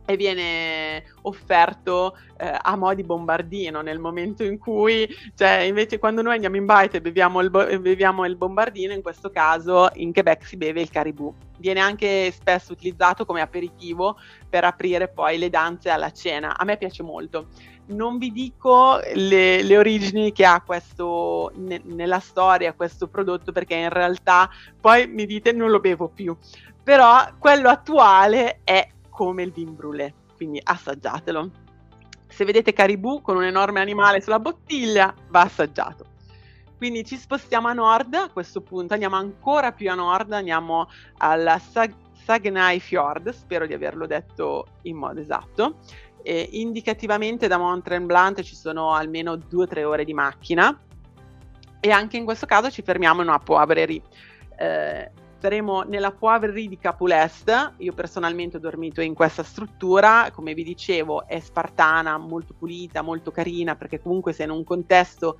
[SPEAKER 2] e viene offerto eh, a mo' di bombardino nel momento in cui, cioè invece quando noi andiamo in baita e beviamo il, bo- beviamo il bombardino, in questo caso in Quebec si beve il caribou. Viene anche spesso utilizzato come aperitivo per aprire poi le danze alla cena. A me piace molto non vi dico le, le origini che ha questo ne, nella storia questo prodotto perché in realtà poi mi dite non lo bevo più. Però quello attuale è come il vin brûlé quindi assaggiatelo. Se vedete caribou con un enorme animale sulla bottiglia va assaggiato. Quindi ci spostiamo a nord a questo punto andiamo ancora più a nord andiamo alla Sag- Sagnai Fjord spero di averlo detto in modo esatto eh, indicativamente da Mont Tremblant ci sono almeno 2-3 ore di macchina. E anche in questo caso ci fermiamo in una poivrerie. Eh, saremo nella poivrerie di Capulest, io personalmente ho dormito in questa struttura, come vi dicevo è spartana, molto pulita, molto carina perché comunque sei in un contesto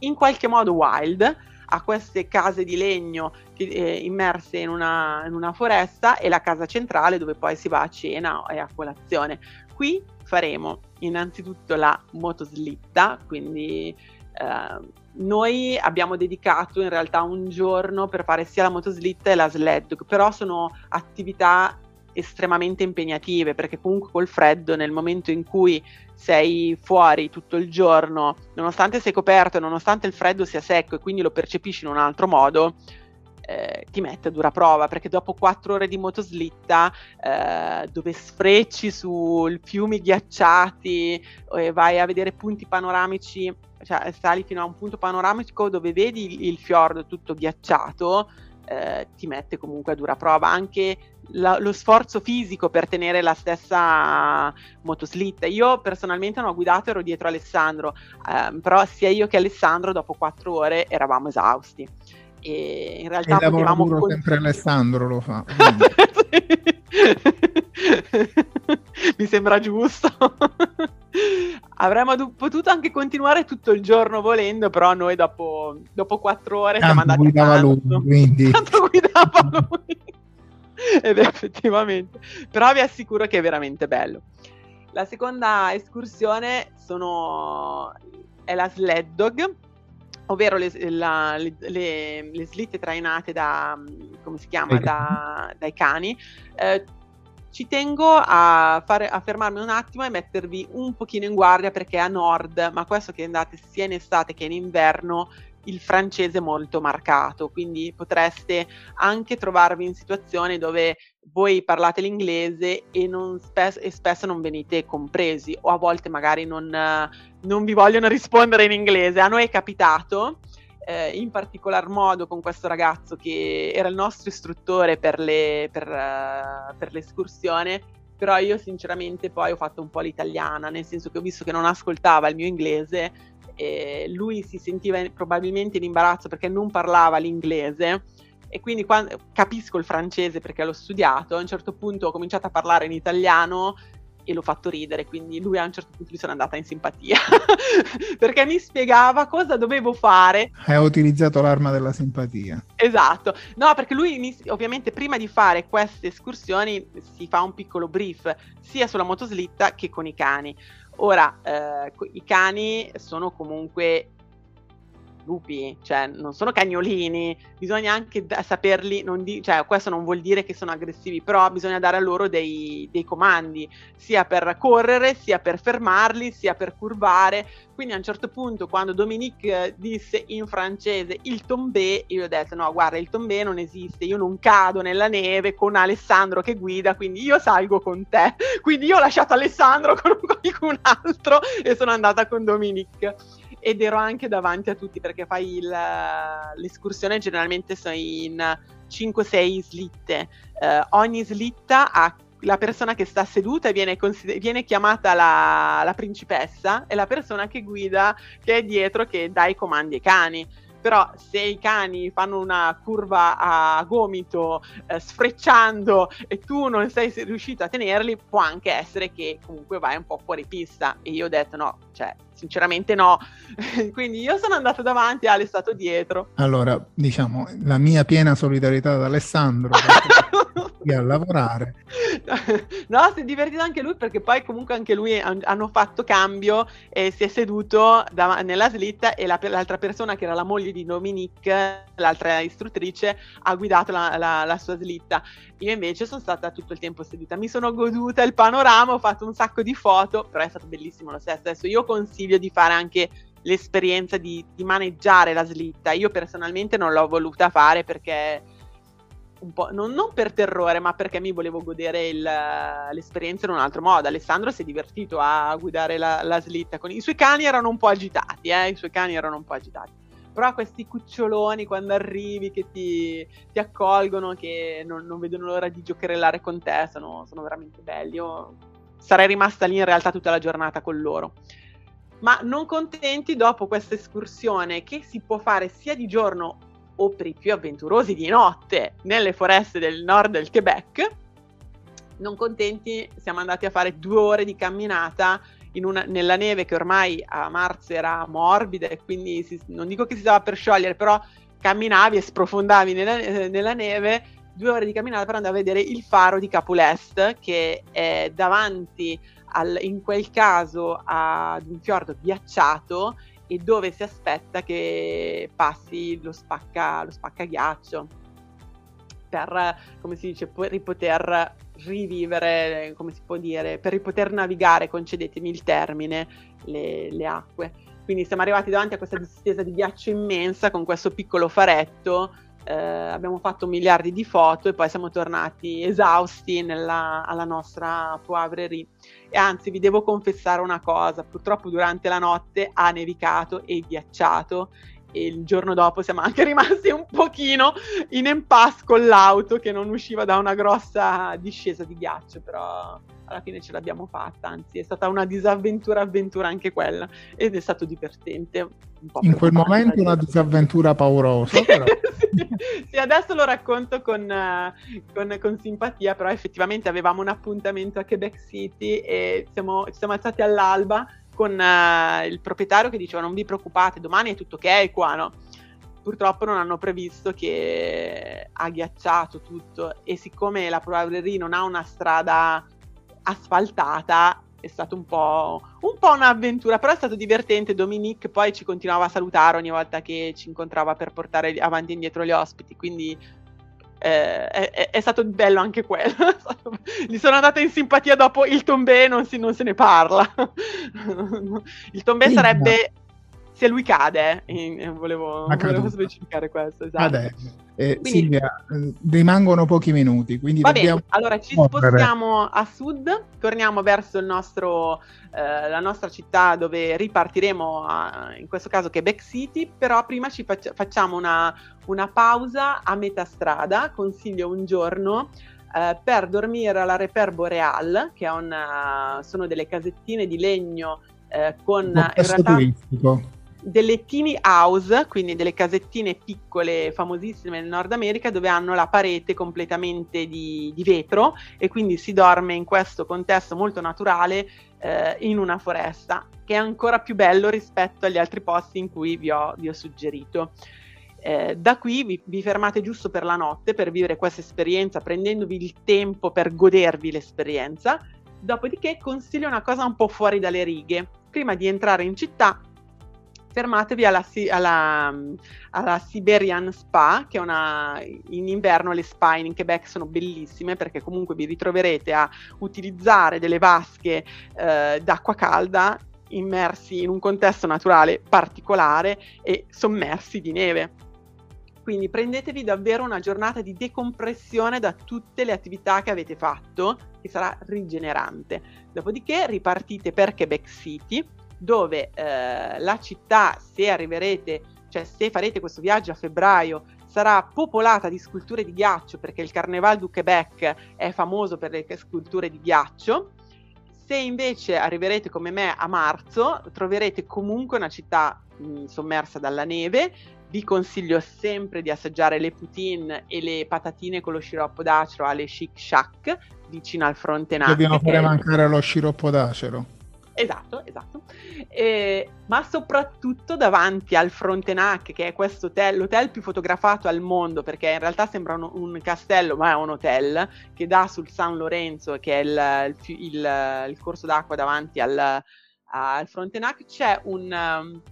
[SPEAKER 2] in qualche modo wild, ha queste case di legno eh, immerse in una, in una, foresta e la casa centrale dove poi si va a cena e a colazione qui faremo innanzitutto la motoslitta, quindi eh, noi abbiamo dedicato in realtà un giorno per fare sia la motoslitta e la sled, però sono attività estremamente impegnative perché comunque col freddo nel momento in cui sei fuori tutto il giorno, nonostante sei coperto nonostante il freddo sia secco e quindi lo percepisci in un altro modo, eh, ti mette a dura prova perché dopo quattro ore di motoslitta eh, dove sfrecci su fiumi ghiacciati e vai a vedere punti panoramici, cioè sali fino a un punto panoramico dove vedi il, fiordo tutto ghiacciato, eh, ti mette comunque a dura prova anche la, lo sforzo fisico per tenere la stessa motoslitta. Io personalmente non ho guidato, ero dietro Alessandro, eh, però sia io che Alessandro dopo quattro ore eravamo esausti e in realtà
[SPEAKER 1] e potevamo con... sempre Alessandro lo fa. *laughs*
[SPEAKER 2] Mi sembra giusto. Avremmo d- potuto anche continuare tutto il giorno volendo però noi dopo, dopo quattro ore
[SPEAKER 1] Tanto
[SPEAKER 2] siamo andati
[SPEAKER 1] guidava
[SPEAKER 2] a
[SPEAKER 1] lui quindi. *laughs*
[SPEAKER 2] Tanto guidava lui. Ed effettivamente. Però vi assicuro che è veramente bello. La seconda escursione sono... è la sled dog ovvero le, la, le, le, le, slitte trainate da, come si chiama, da, dai cani, eh, ci tengo a, fare, a, fermarmi un attimo e mettervi un pochino in guardia perché a nord, ma questo che andate sia in estate che in inverno, il francese molto marcato, quindi potreste anche trovarvi in situazioni dove voi parlate l'inglese e, spes- e spesso non venite compresi o a volte magari non, non, vi vogliono rispondere in inglese. A noi è capitato, eh, in particolar modo con questo ragazzo che era il nostro istruttore per, le, per, uh, per l'escursione, però io sinceramente poi ho fatto un po' l'italiana, nel senso che ho visto che non ascoltava il mio inglese e lui si sentiva probabilmente in imbarazzo perché non parlava l'inglese e quindi quando, capisco il francese perché l'ho studiato, a un certo punto ho cominciato a parlare in italiano e l'ho fatto ridere, quindi lui a un certo punto mi sono andata in simpatia *laughs* perché mi spiegava cosa dovevo fare.
[SPEAKER 1] Hai utilizzato l'arma della simpatia.
[SPEAKER 2] Esatto, no perché lui ovviamente prima di fare queste escursioni si fa un piccolo brief sia sulla motoslitta che con i cani. Ora, eh, i cani sono comunque lupi, cioè non sono cagnolini, bisogna anche da- saperli, non di- cioè questo non vuol dire che sono aggressivi, però bisogna dare a loro dei, dei, comandi, sia per correre, sia per fermarli, sia per curvare. Quindi a un certo punto quando Dominique disse in francese il tombé, io ho detto no guarda il tombé non esiste, io non cado nella neve con Alessandro che guida, quindi io salgo con te. Quindi io ho lasciato Alessandro con qualcun altro e sono andata con Dominique ed ero anche davanti a tutti perché fai il, l'escursione generalmente sono in 5-6 slitte. Uh, ogni slitta ha la persona che sta seduta viene, consider- viene chiamata la, la, principessa e la persona che guida che è dietro che dà i comandi ai cani però se i cani fanno una curva a gomito eh, sfrecciando e tu non sei riuscito a tenerli, può anche essere che comunque vai un po' fuori pista. E io ho detto no, cioè sinceramente no. *laughs* Quindi io sono andato davanti e Ale è stato dietro.
[SPEAKER 1] Allora, diciamo, la mia piena solidarietà ad Alessandro *laughs* a lavorare. *laughs*
[SPEAKER 2] no, si è divertito anche lui perché poi comunque anche lui hanno fatto cambio e si è seduto da, nella slitta e la, l'altra persona che era la moglie di Dominique, l'altra istruttrice, ha guidato la, la, la sua slitta. Io invece sono stata tutto il tempo seduta, mi sono goduta il panorama, ho fatto un sacco di foto, però è stato bellissimo lo stesso. Adesso io consiglio di fare anche l'esperienza di, di maneggiare la slitta. Io personalmente non l'ho voluta fare perché un po', non, non, per terrore, ma perché mi volevo godere il, l'esperienza in un altro modo. Alessandro si è divertito a guidare la, la slitta. Con... I suoi cani erano un po' agitati, eh? i suoi cani erano un po' agitati però questi cuccioloni quando arrivi che ti, ti accolgono, che non, non, vedono l'ora di giocherellare con te, sono, sono veramente belli. Io sarei rimasta lì in realtà tutta la giornata con loro. Ma non contenti dopo questa escursione che si può fare sia di giorno o per i più avventurosi di notte nelle foreste del nord del Quebec, non contenti siamo andati a fare due ore di camminata una, nella neve che ormai a marzo era morbida e quindi si, non dico che si stava per sciogliere, però camminavi e sprofondavi nella, eh, nella neve, due ore di camminata per andare a vedere il faro di Capulest che è davanti al, in quel caso ad un fiordo ghiacciato e dove si aspetta che passi lo, spacca, lo spaccaghiaccio per, come si dice, per poter rivivere, come si può dire, per poter navigare, concedetemi il termine, le, le acque. Quindi siamo arrivati davanti a questa distesa di ghiaccio immensa con questo piccolo faretto eh, abbiamo fatto miliardi di foto e poi siamo tornati esausti nella, alla nostra Poivrerie. E anzi, vi devo confessare una cosa, purtroppo durante la notte ha nevicato e ghiacciato e il giorno dopo siamo anche *laughs* rimasti un pochino in impasse con l'auto che non usciva da una grossa discesa di ghiaccio, però alla fine ce l'abbiamo fatta, anzi è stata una disavventura avventura anche quella ed è stato divertente.
[SPEAKER 1] in quel momento una disavventura paurosa. Però. *laughs*
[SPEAKER 2] sì, sì, adesso lo racconto con, uh, con, con, simpatia, però effettivamente avevamo un appuntamento a Quebec City e siamo, ci siamo alzati all'alba con uh, il proprietario che diceva non vi preoccupate, domani è tutto ok qua, no? Purtroppo non hanno previsto che ha ghiacciato tutto e siccome la Provaverie non ha una strada asfaltata è stato un po', un po' un'avventura, però è stato divertente. Dominique poi ci continuava a salutare ogni volta che ci incontrava per portare avanti e indietro gli ospiti, quindi eh, è, è, stato bello anche quello. *laughs* Gli sono andata in simpatia dopo il tombé, non, si, non se ne parla. *laughs* il tombé sarebbe se lui cade, eh, volevo, volevo specificare questo. Esatto.
[SPEAKER 1] Eh, quindi, Silvia, eh, rimangono pochi minuti, quindi
[SPEAKER 2] va bene. Allora ci spostiamo a sud, torniamo verso nostro, eh, la nostra città dove ripartiremo, a, in questo caso Quebec City, però prima ci faccia, facciamo una, una, pausa a metà strada, consiglio un giorno. Uh, per dormire alla Reper Boreal, che una, sono delle casettine di legno uh, con in realtà, turistico delle teeny house, quindi delle casettine piccole famosissime nel Nord America dove hanno la parete completamente di, di vetro e quindi si dorme in questo contesto molto naturale eh, in una foresta, che è ancora più bello rispetto agli altri posti in cui vi ho, vi ho suggerito. Eh, da qui vi, vi, fermate giusto per la notte per vivere questa esperienza, prendendovi il tempo per godervi l'esperienza. Dopodiché consiglio una cosa un po' fuori dalle righe. Prima di entrare in città, fermatevi alla, alla, alla, Siberian Spa, che è una, in inverno le spa in Quebec sono bellissime perché comunque vi ritroverete a utilizzare delle vasche eh, d'acqua calda immersi in un contesto naturale particolare e sommersi di neve. Quindi prendetevi davvero una giornata di decompressione da tutte le attività che avete fatto, che sarà rigenerante. Dopodiché ripartite per Quebec City, dove eh, la città, se arriverete, cioè se farete questo viaggio a febbraio, sarà popolata di sculture di ghiaccio, perché il Carnaval du Québec è famoso per le sculture di ghiaccio. Se invece arriverete come me a marzo, troverete comunque una città mh, sommersa dalla neve. Vi consiglio sempre di assaggiare le poutine e le patatine con lo sciroppo d'acero alle Chic Shack vicino al Frontenac.
[SPEAKER 1] Dobbiamo fare mancare lo sciroppo d'acero.
[SPEAKER 2] Esatto, esatto. Eh, ma soprattutto davanti al Frontenac, che è questo hotel, l'hotel più fotografato al mondo, perché in realtà sembra un, un castello, ma è un hotel che dà sul San Lorenzo, che è il, il, il, il corso d'acqua davanti al, al Frontenac, c'è un... Um,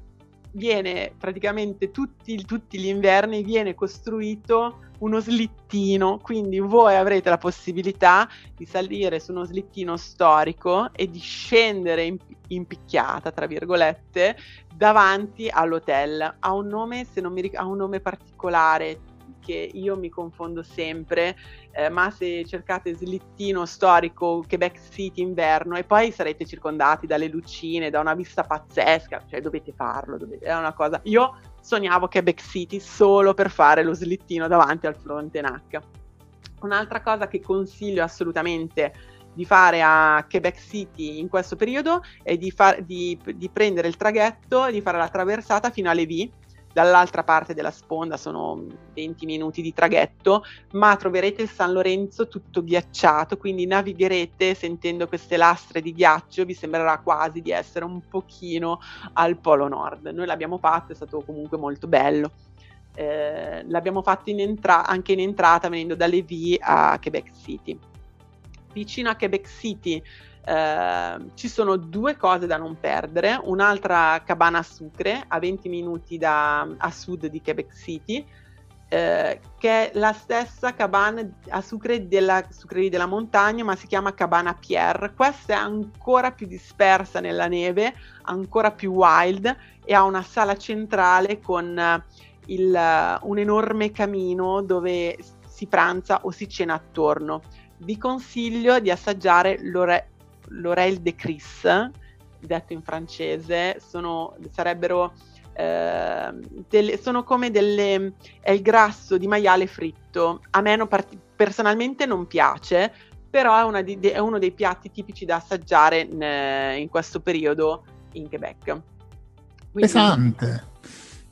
[SPEAKER 2] viene praticamente tutti, tutti gli inverni viene costruito uno slittino, quindi voi avrete la possibilità di salire su uno slittino storico e di scendere in, in picchiata, tra virgolette, davanti all'hotel. Ha un nome, se non mi ric- ha un nome particolare, che io mi confondo sempre, eh, ma se cercate slittino storico Quebec City inverno e poi sarete circondati dalle lucine, da una vista pazzesca, cioè dovete farlo, dovete, è una cosa... Io sognavo Quebec City solo per fare lo slittino davanti al Frontenac. Un'altra cosa che consiglio assolutamente di fare a Quebec City in questo periodo è di, far, di, di prendere il traghetto e di fare la traversata fino a Levis dall'altra parte della sponda sono 20 minuti di traghetto, ma troverete il San Lorenzo tutto ghiacciato, quindi navigherete sentendo queste lastre di ghiaccio, vi sembrerà quasi di essere un pochino al Polo Nord. Noi l'abbiamo fatto, è stato comunque molto bello. Eh, l'abbiamo fatto in entra- anche in entrata venendo da Levis a Quebec City. Vicino a Quebec City Ehm, ci sono due cose da non perdere, un'altra cabana a sucre a 20 minuti da, a sud di Quebec City, eh, che è la stessa cabana a sucre della sucreria della montagna, ma si chiama cabana Pierre. Questa è ancora più dispersa nella neve, ancora più wild e ha una sala centrale con il, un enorme camino dove si pranza o si cena attorno. Vi consiglio di assaggiare l'ore, l'Orel de Cris, detto in francese, sono, sarebbero eh, delle, sono come delle è il grasso di maiale fritto. A me non part- personalmente non piace, però è, di, è, uno dei piatti tipici da assaggiare in, in questo periodo in Quebec.
[SPEAKER 1] Quindi, Pesante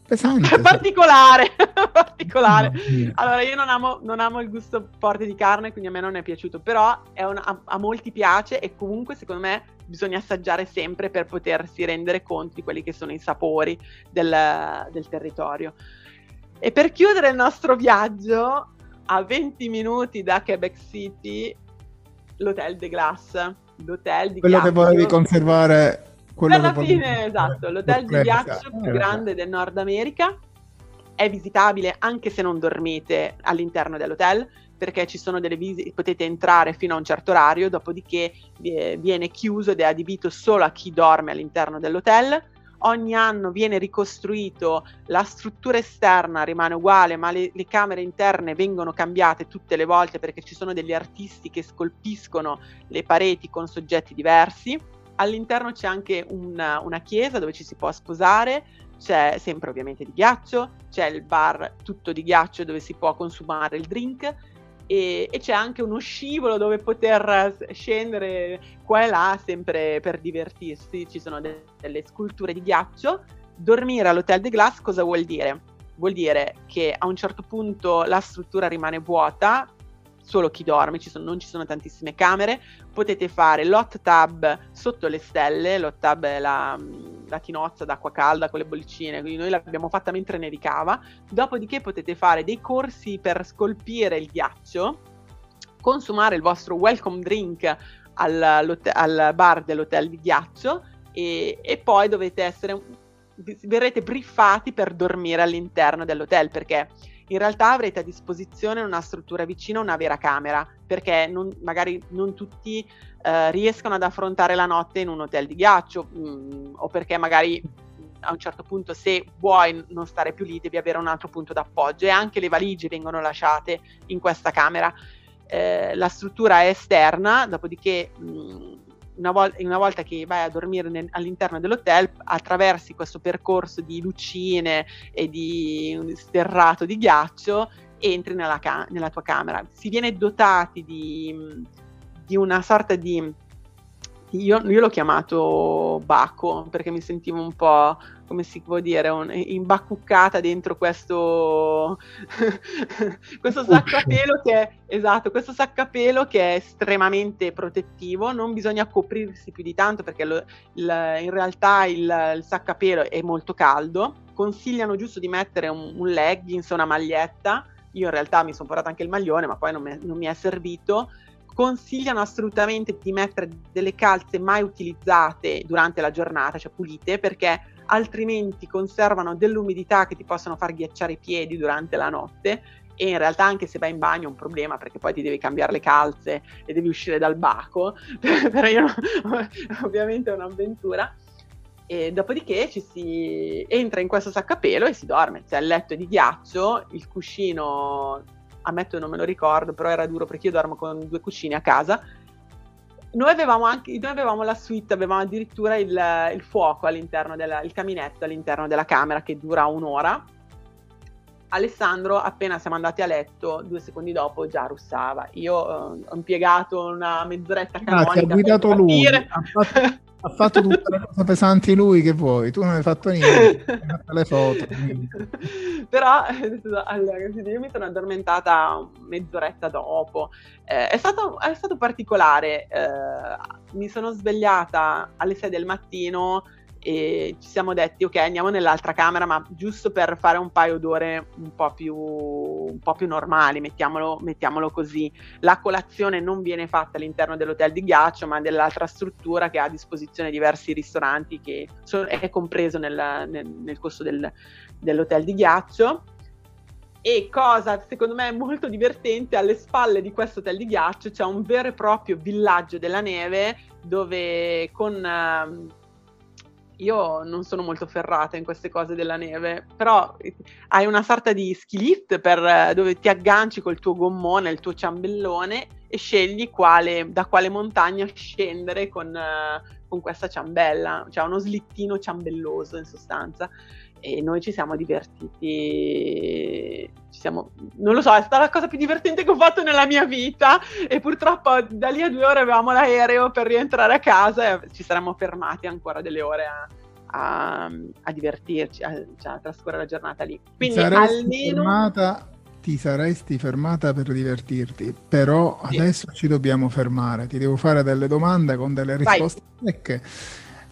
[SPEAKER 1] pesante.
[SPEAKER 2] particolare, *laughs* particolare. Allora, io non amo, non amo, il gusto forte di carne, quindi a me non è piaciuto, però un, a, a, molti piace e comunque secondo me bisogna assaggiare sempre per potersi rendere conto di quelli che sono i sapori del, del territorio. E per chiudere il nostro viaggio, a 20 minuti da Quebec City, l'Hotel de Glace. L'hotel di
[SPEAKER 1] Quello che volevi conservare
[SPEAKER 2] quello per la fine, esatto, *laughs* l'hotel di ghiaccio più grande del Nord America è visitabile anche se non dormite all'interno dell'hotel perché ci sono delle visite, potete entrare fino a un certo orario, dopodiché viene chiuso ed è adibito solo a chi dorme all'interno dell'hotel. Ogni anno viene ricostruito, la struttura esterna rimane uguale, ma le, le camere interne vengono cambiate tutte le volte perché ci sono degli artisti che scolpiscono le pareti con soggetti diversi All'interno c'è anche una, una chiesa dove ci si può sposare, c'è sempre ovviamente di ghiaccio, c'è il bar tutto di ghiaccio dove si può consumare il drink e, e, c'è anche uno scivolo dove poter scendere qua e là sempre per divertirsi, ci sono de- delle sculture di ghiaccio. Dormire all'Hotel de Glace cosa vuol dire? Vuol dire che a un certo punto la struttura rimane vuota, solo chi dorme, ci sono, non ci sono tantissime camere, potete fare l'hot tub sotto le stelle, l'hot tub è la, la tinozza d'acqua calda con le bollicine, quindi noi l'abbiamo fatta mentre nevicava, dopodiché potete fare dei corsi per scolpire il ghiaccio, consumare il vostro welcome drink al, al bar dell'hotel di ghiaccio e, e poi dovete essere, verrete briefati per dormire all'interno dell'hotel perché in realtà avrete a disposizione una struttura vicina una vera camera, perché non, magari non tutti eh, riescono ad affrontare la notte in un hotel di ghiaccio mh, mm, o perché magari a un certo punto se vuoi non stare più lì devi avere un altro punto d'appoggio e anche le valigie vengono lasciate in questa camera. Eh, la struttura è esterna, dopodiché mh, mm, una, vol- una, volta che vai a dormire nel- all'interno dell'hotel, attraversi questo percorso di lucine e di un sterrato di ghiaccio, entri nella, ca- nella tua camera. Si viene dotati di, di una sorta di io, io, l'ho chiamato Baco perché mi sentivo un po', come si può dire, un, imbacuccata dentro questo, *laughs* questo saccapelo che è, esatto, questo saccapelo che è estremamente protettivo, non bisogna coprirsi più di tanto perché lo, il, in realtà il, il, saccapelo è molto caldo, consigliano giusto di mettere un, un leggings, una maglietta, io in realtà mi sono portata anche il maglione ma poi non mi, non mi è servito, consigliano assolutamente di mettere delle calze mai utilizzate durante la giornata, cioè pulite, perché altrimenti conservano dell'umidità che ti possono far ghiacciare i piedi durante la notte. E in realtà anche se vai in bagno è un problema perché poi ti devi cambiare le calze e devi uscire dal baco, *laughs* però io ovviamente è un'avventura. E dopodiché ci si entra in questo saccapelo e si dorme, cioè, il letto è di ghiaccio, il cuscino ammetto non me lo ricordo, però era duro perché io dormo con due cuscini a casa. Noi avevamo anche, noi avevamo la suite, avevamo addirittura il, il fuoco all'interno del il caminetto all'interno della camera che dura un'ora. Alessandro, appena siamo andati a letto, due secondi dopo già russava. Io eh, ho impiegato una mezz'oretta canonica.
[SPEAKER 1] Ah, ti ha guidato lui. Ha fatto, ha fatto tutte le cose pesanti lui che vuoi, tu non hai fatto niente, hai fatto le foto. *laughs*
[SPEAKER 2] Però *laughs* allora, io mi sono addormentata mezz'oretta dopo, eh, è, stato, è, stato, particolare, eh, mi sono svegliata alle 6 del mattino e ci siamo detti ok andiamo nell'altra camera ma giusto per fare un paio d'ore un po' più, un po più normali mettiamolo, mettiamolo, così. La colazione non viene fatta all'interno dell'hotel di ghiaccio ma dell'altra struttura che ha a disposizione diversi ristoranti che sono, è compreso nel, nel, nel costo del, dell'hotel di ghiaccio. E cosa secondo me molto divertente, alle spalle di questo hotel di ghiaccio c'è un vero e proprio villaggio della neve dove con uh, io non sono molto ferrata in queste cose della neve, però hai una sorta di ski lift per, dove ti agganci col tuo gommone, il tuo ciambellone e scegli quale, da quale montagna scendere con, con questa ciambella, cioè uno slittino ciambelloso in sostanza e noi ci siamo divertiti, ci siamo, non lo so, è stata la cosa più divertente che ho fatto nella mia vita e purtroppo da lì a due ore avevamo l'aereo per rientrare a casa e ci saremmo fermati ancora delle ore a, a, a divertirci, a, cioè, a, trascorrere la giornata lì. Quindi
[SPEAKER 1] saresti
[SPEAKER 2] almeno...
[SPEAKER 1] Fermata, ti saresti fermata per divertirti, però sì. adesso ci dobbiamo fermare, ti devo fare delle domande con delle risposte secche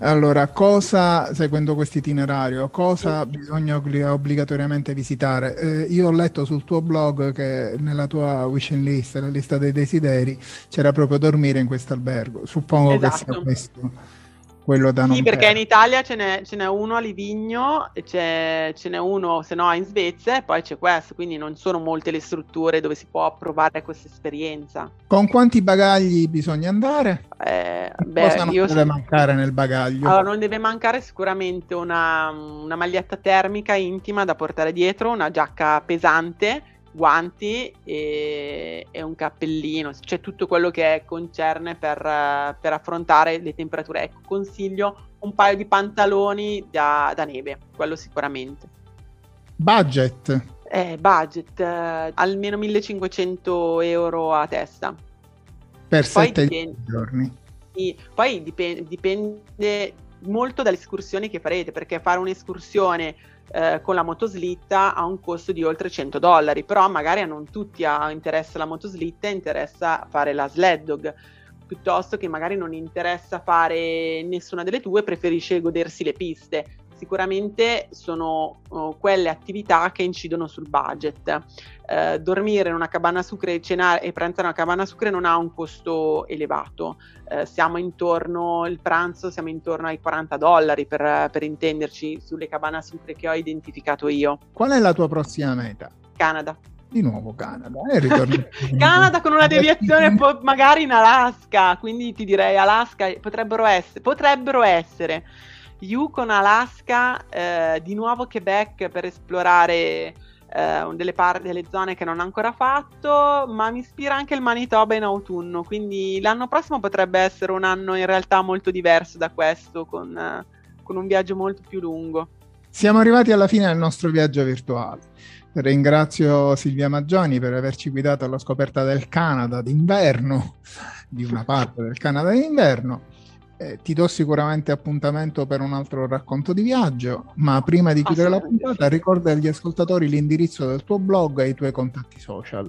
[SPEAKER 1] allora, cosa, seguendo questo itinerario, cosa bisogna obbligatoriamente visitare? Eh, io ho letto sul tuo blog che nella tua wish list, la lista dei desideri, c'era proprio dormire in questo albergo. Suppongo esatto. che sia esatto. questo quello da non
[SPEAKER 2] Sì, perché in Italia ce n'è, ce n'è uno a Livigno, ce n'è uno se no in Svezia e poi c'è questo, quindi non sono molte le strutture dove si può provare questa esperienza.
[SPEAKER 1] Con quanti bagagli bisogna andare?
[SPEAKER 2] Eh,
[SPEAKER 1] beh, Cosa non deve so... mancare nel bagaglio?
[SPEAKER 2] Allora, non deve mancare sicuramente una, una maglietta termica intima da portare dietro, una giacca pesante, guanti e, e, un cappellino, cioè tutto quello che concerne per, per, affrontare le temperature. Ecco, consiglio un paio di pantaloni da, da neve, quello sicuramente.
[SPEAKER 1] Budget?
[SPEAKER 2] Eh, budget, eh, almeno 1500 euro a testa.
[SPEAKER 1] Per 7 giorni?
[SPEAKER 2] Sì, poi dipende, dipende molto dalle escursioni che farete, perché fare un'escursione eh, con la motoslitta ha un costo di oltre 100 dollari, però magari a non tutti ha, interessa la motoslitta, interessa fare la sled dog, piuttosto che magari non interessa fare nessuna delle due, preferisce godersi le piste sicuramente sono uh, quelle attività che incidono sul budget. Uh, dormire in una cabana sucre cenare e pranzare in una cabana sucre non ha un costo elevato. Uh, siamo intorno, il pranzo siamo intorno ai 40 dollari per, per intenderci sulle cabane sucre che ho identificato io.
[SPEAKER 1] Qual è la tua prossima meta?
[SPEAKER 2] Canada
[SPEAKER 1] di nuovo Canada.
[SPEAKER 2] Eh, *laughs* Canada con una deviazione po- magari in Alaska, quindi ti direi Alaska potrebbero essere, potrebbero essere Yukon, Alaska, eh, di nuovo Quebec per esplorare eh, delle, par- delle, zone che non ho ancora fatto, ma mi ispira anche il Manitoba in autunno, quindi l'anno prossimo potrebbe essere un anno in realtà molto diverso da questo, con, eh, con un viaggio molto più lungo.
[SPEAKER 1] Siamo arrivati alla fine del nostro viaggio virtuale. Ringrazio Silvia Maggioni per averci guidato alla scoperta del Canada d'inverno, di una parte del Canada d'inverno eh, ti do sicuramente appuntamento per un altro racconto di viaggio, ma prima di chiudere la puntata ricorda agli ascoltatori l'indirizzo del tuo blog e i tuoi contatti social.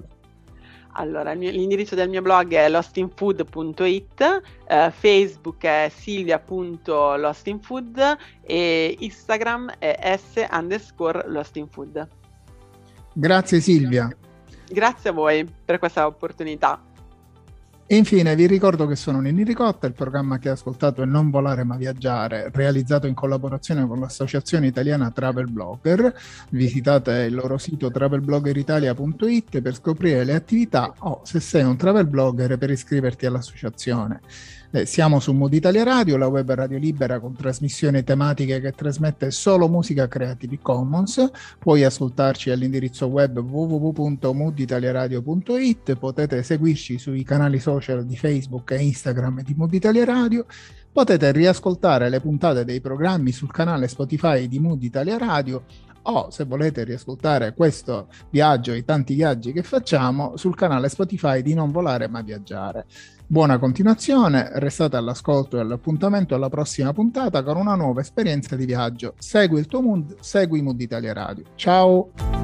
[SPEAKER 2] Allora, l'indirizzo del mio blog è lostinfood.it, eh, Facebook è silvia.lostinfood e Instagram è s underscore lostinfood.
[SPEAKER 1] Grazie Silvia.
[SPEAKER 2] Grazie a voi per questa opportunità.
[SPEAKER 1] Infine vi ricordo che sono Nini Ricotta, il programma che ha ascoltato è Non volare ma viaggiare, realizzato in collaborazione con l'Associazione Italiana Travel Blogger. Visitate il loro sito travelbloggeritalia.it per scoprire le attività o se sei un travel blogger per iscriverti all'associazione. Eh, siamo su Mood Italia Radio, la web radio libera con trasmissioni tematiche che trasmette solo musica Creative Commons. Puoi ascoltarci all'indirizzo web www.mooditaliaradio.it, potete seguirci sui canali social di Facebook e Instagram di Mood Italia Radio. Potete riascoltare le puntate dei programmi sul canale Spotify di Mood Italia Radio o se volete riascoltare questo viaggio e i tanti viaggi che facciamo sul canale Spotify di Non Volare ma Viaggiare. Buona continuazione, restate all'ascolto e all'appuntamento alla prossima puntata con una nuova esperienza di viaggio. Segui il tuo mood, segui Mood Italia Radio. Ciao!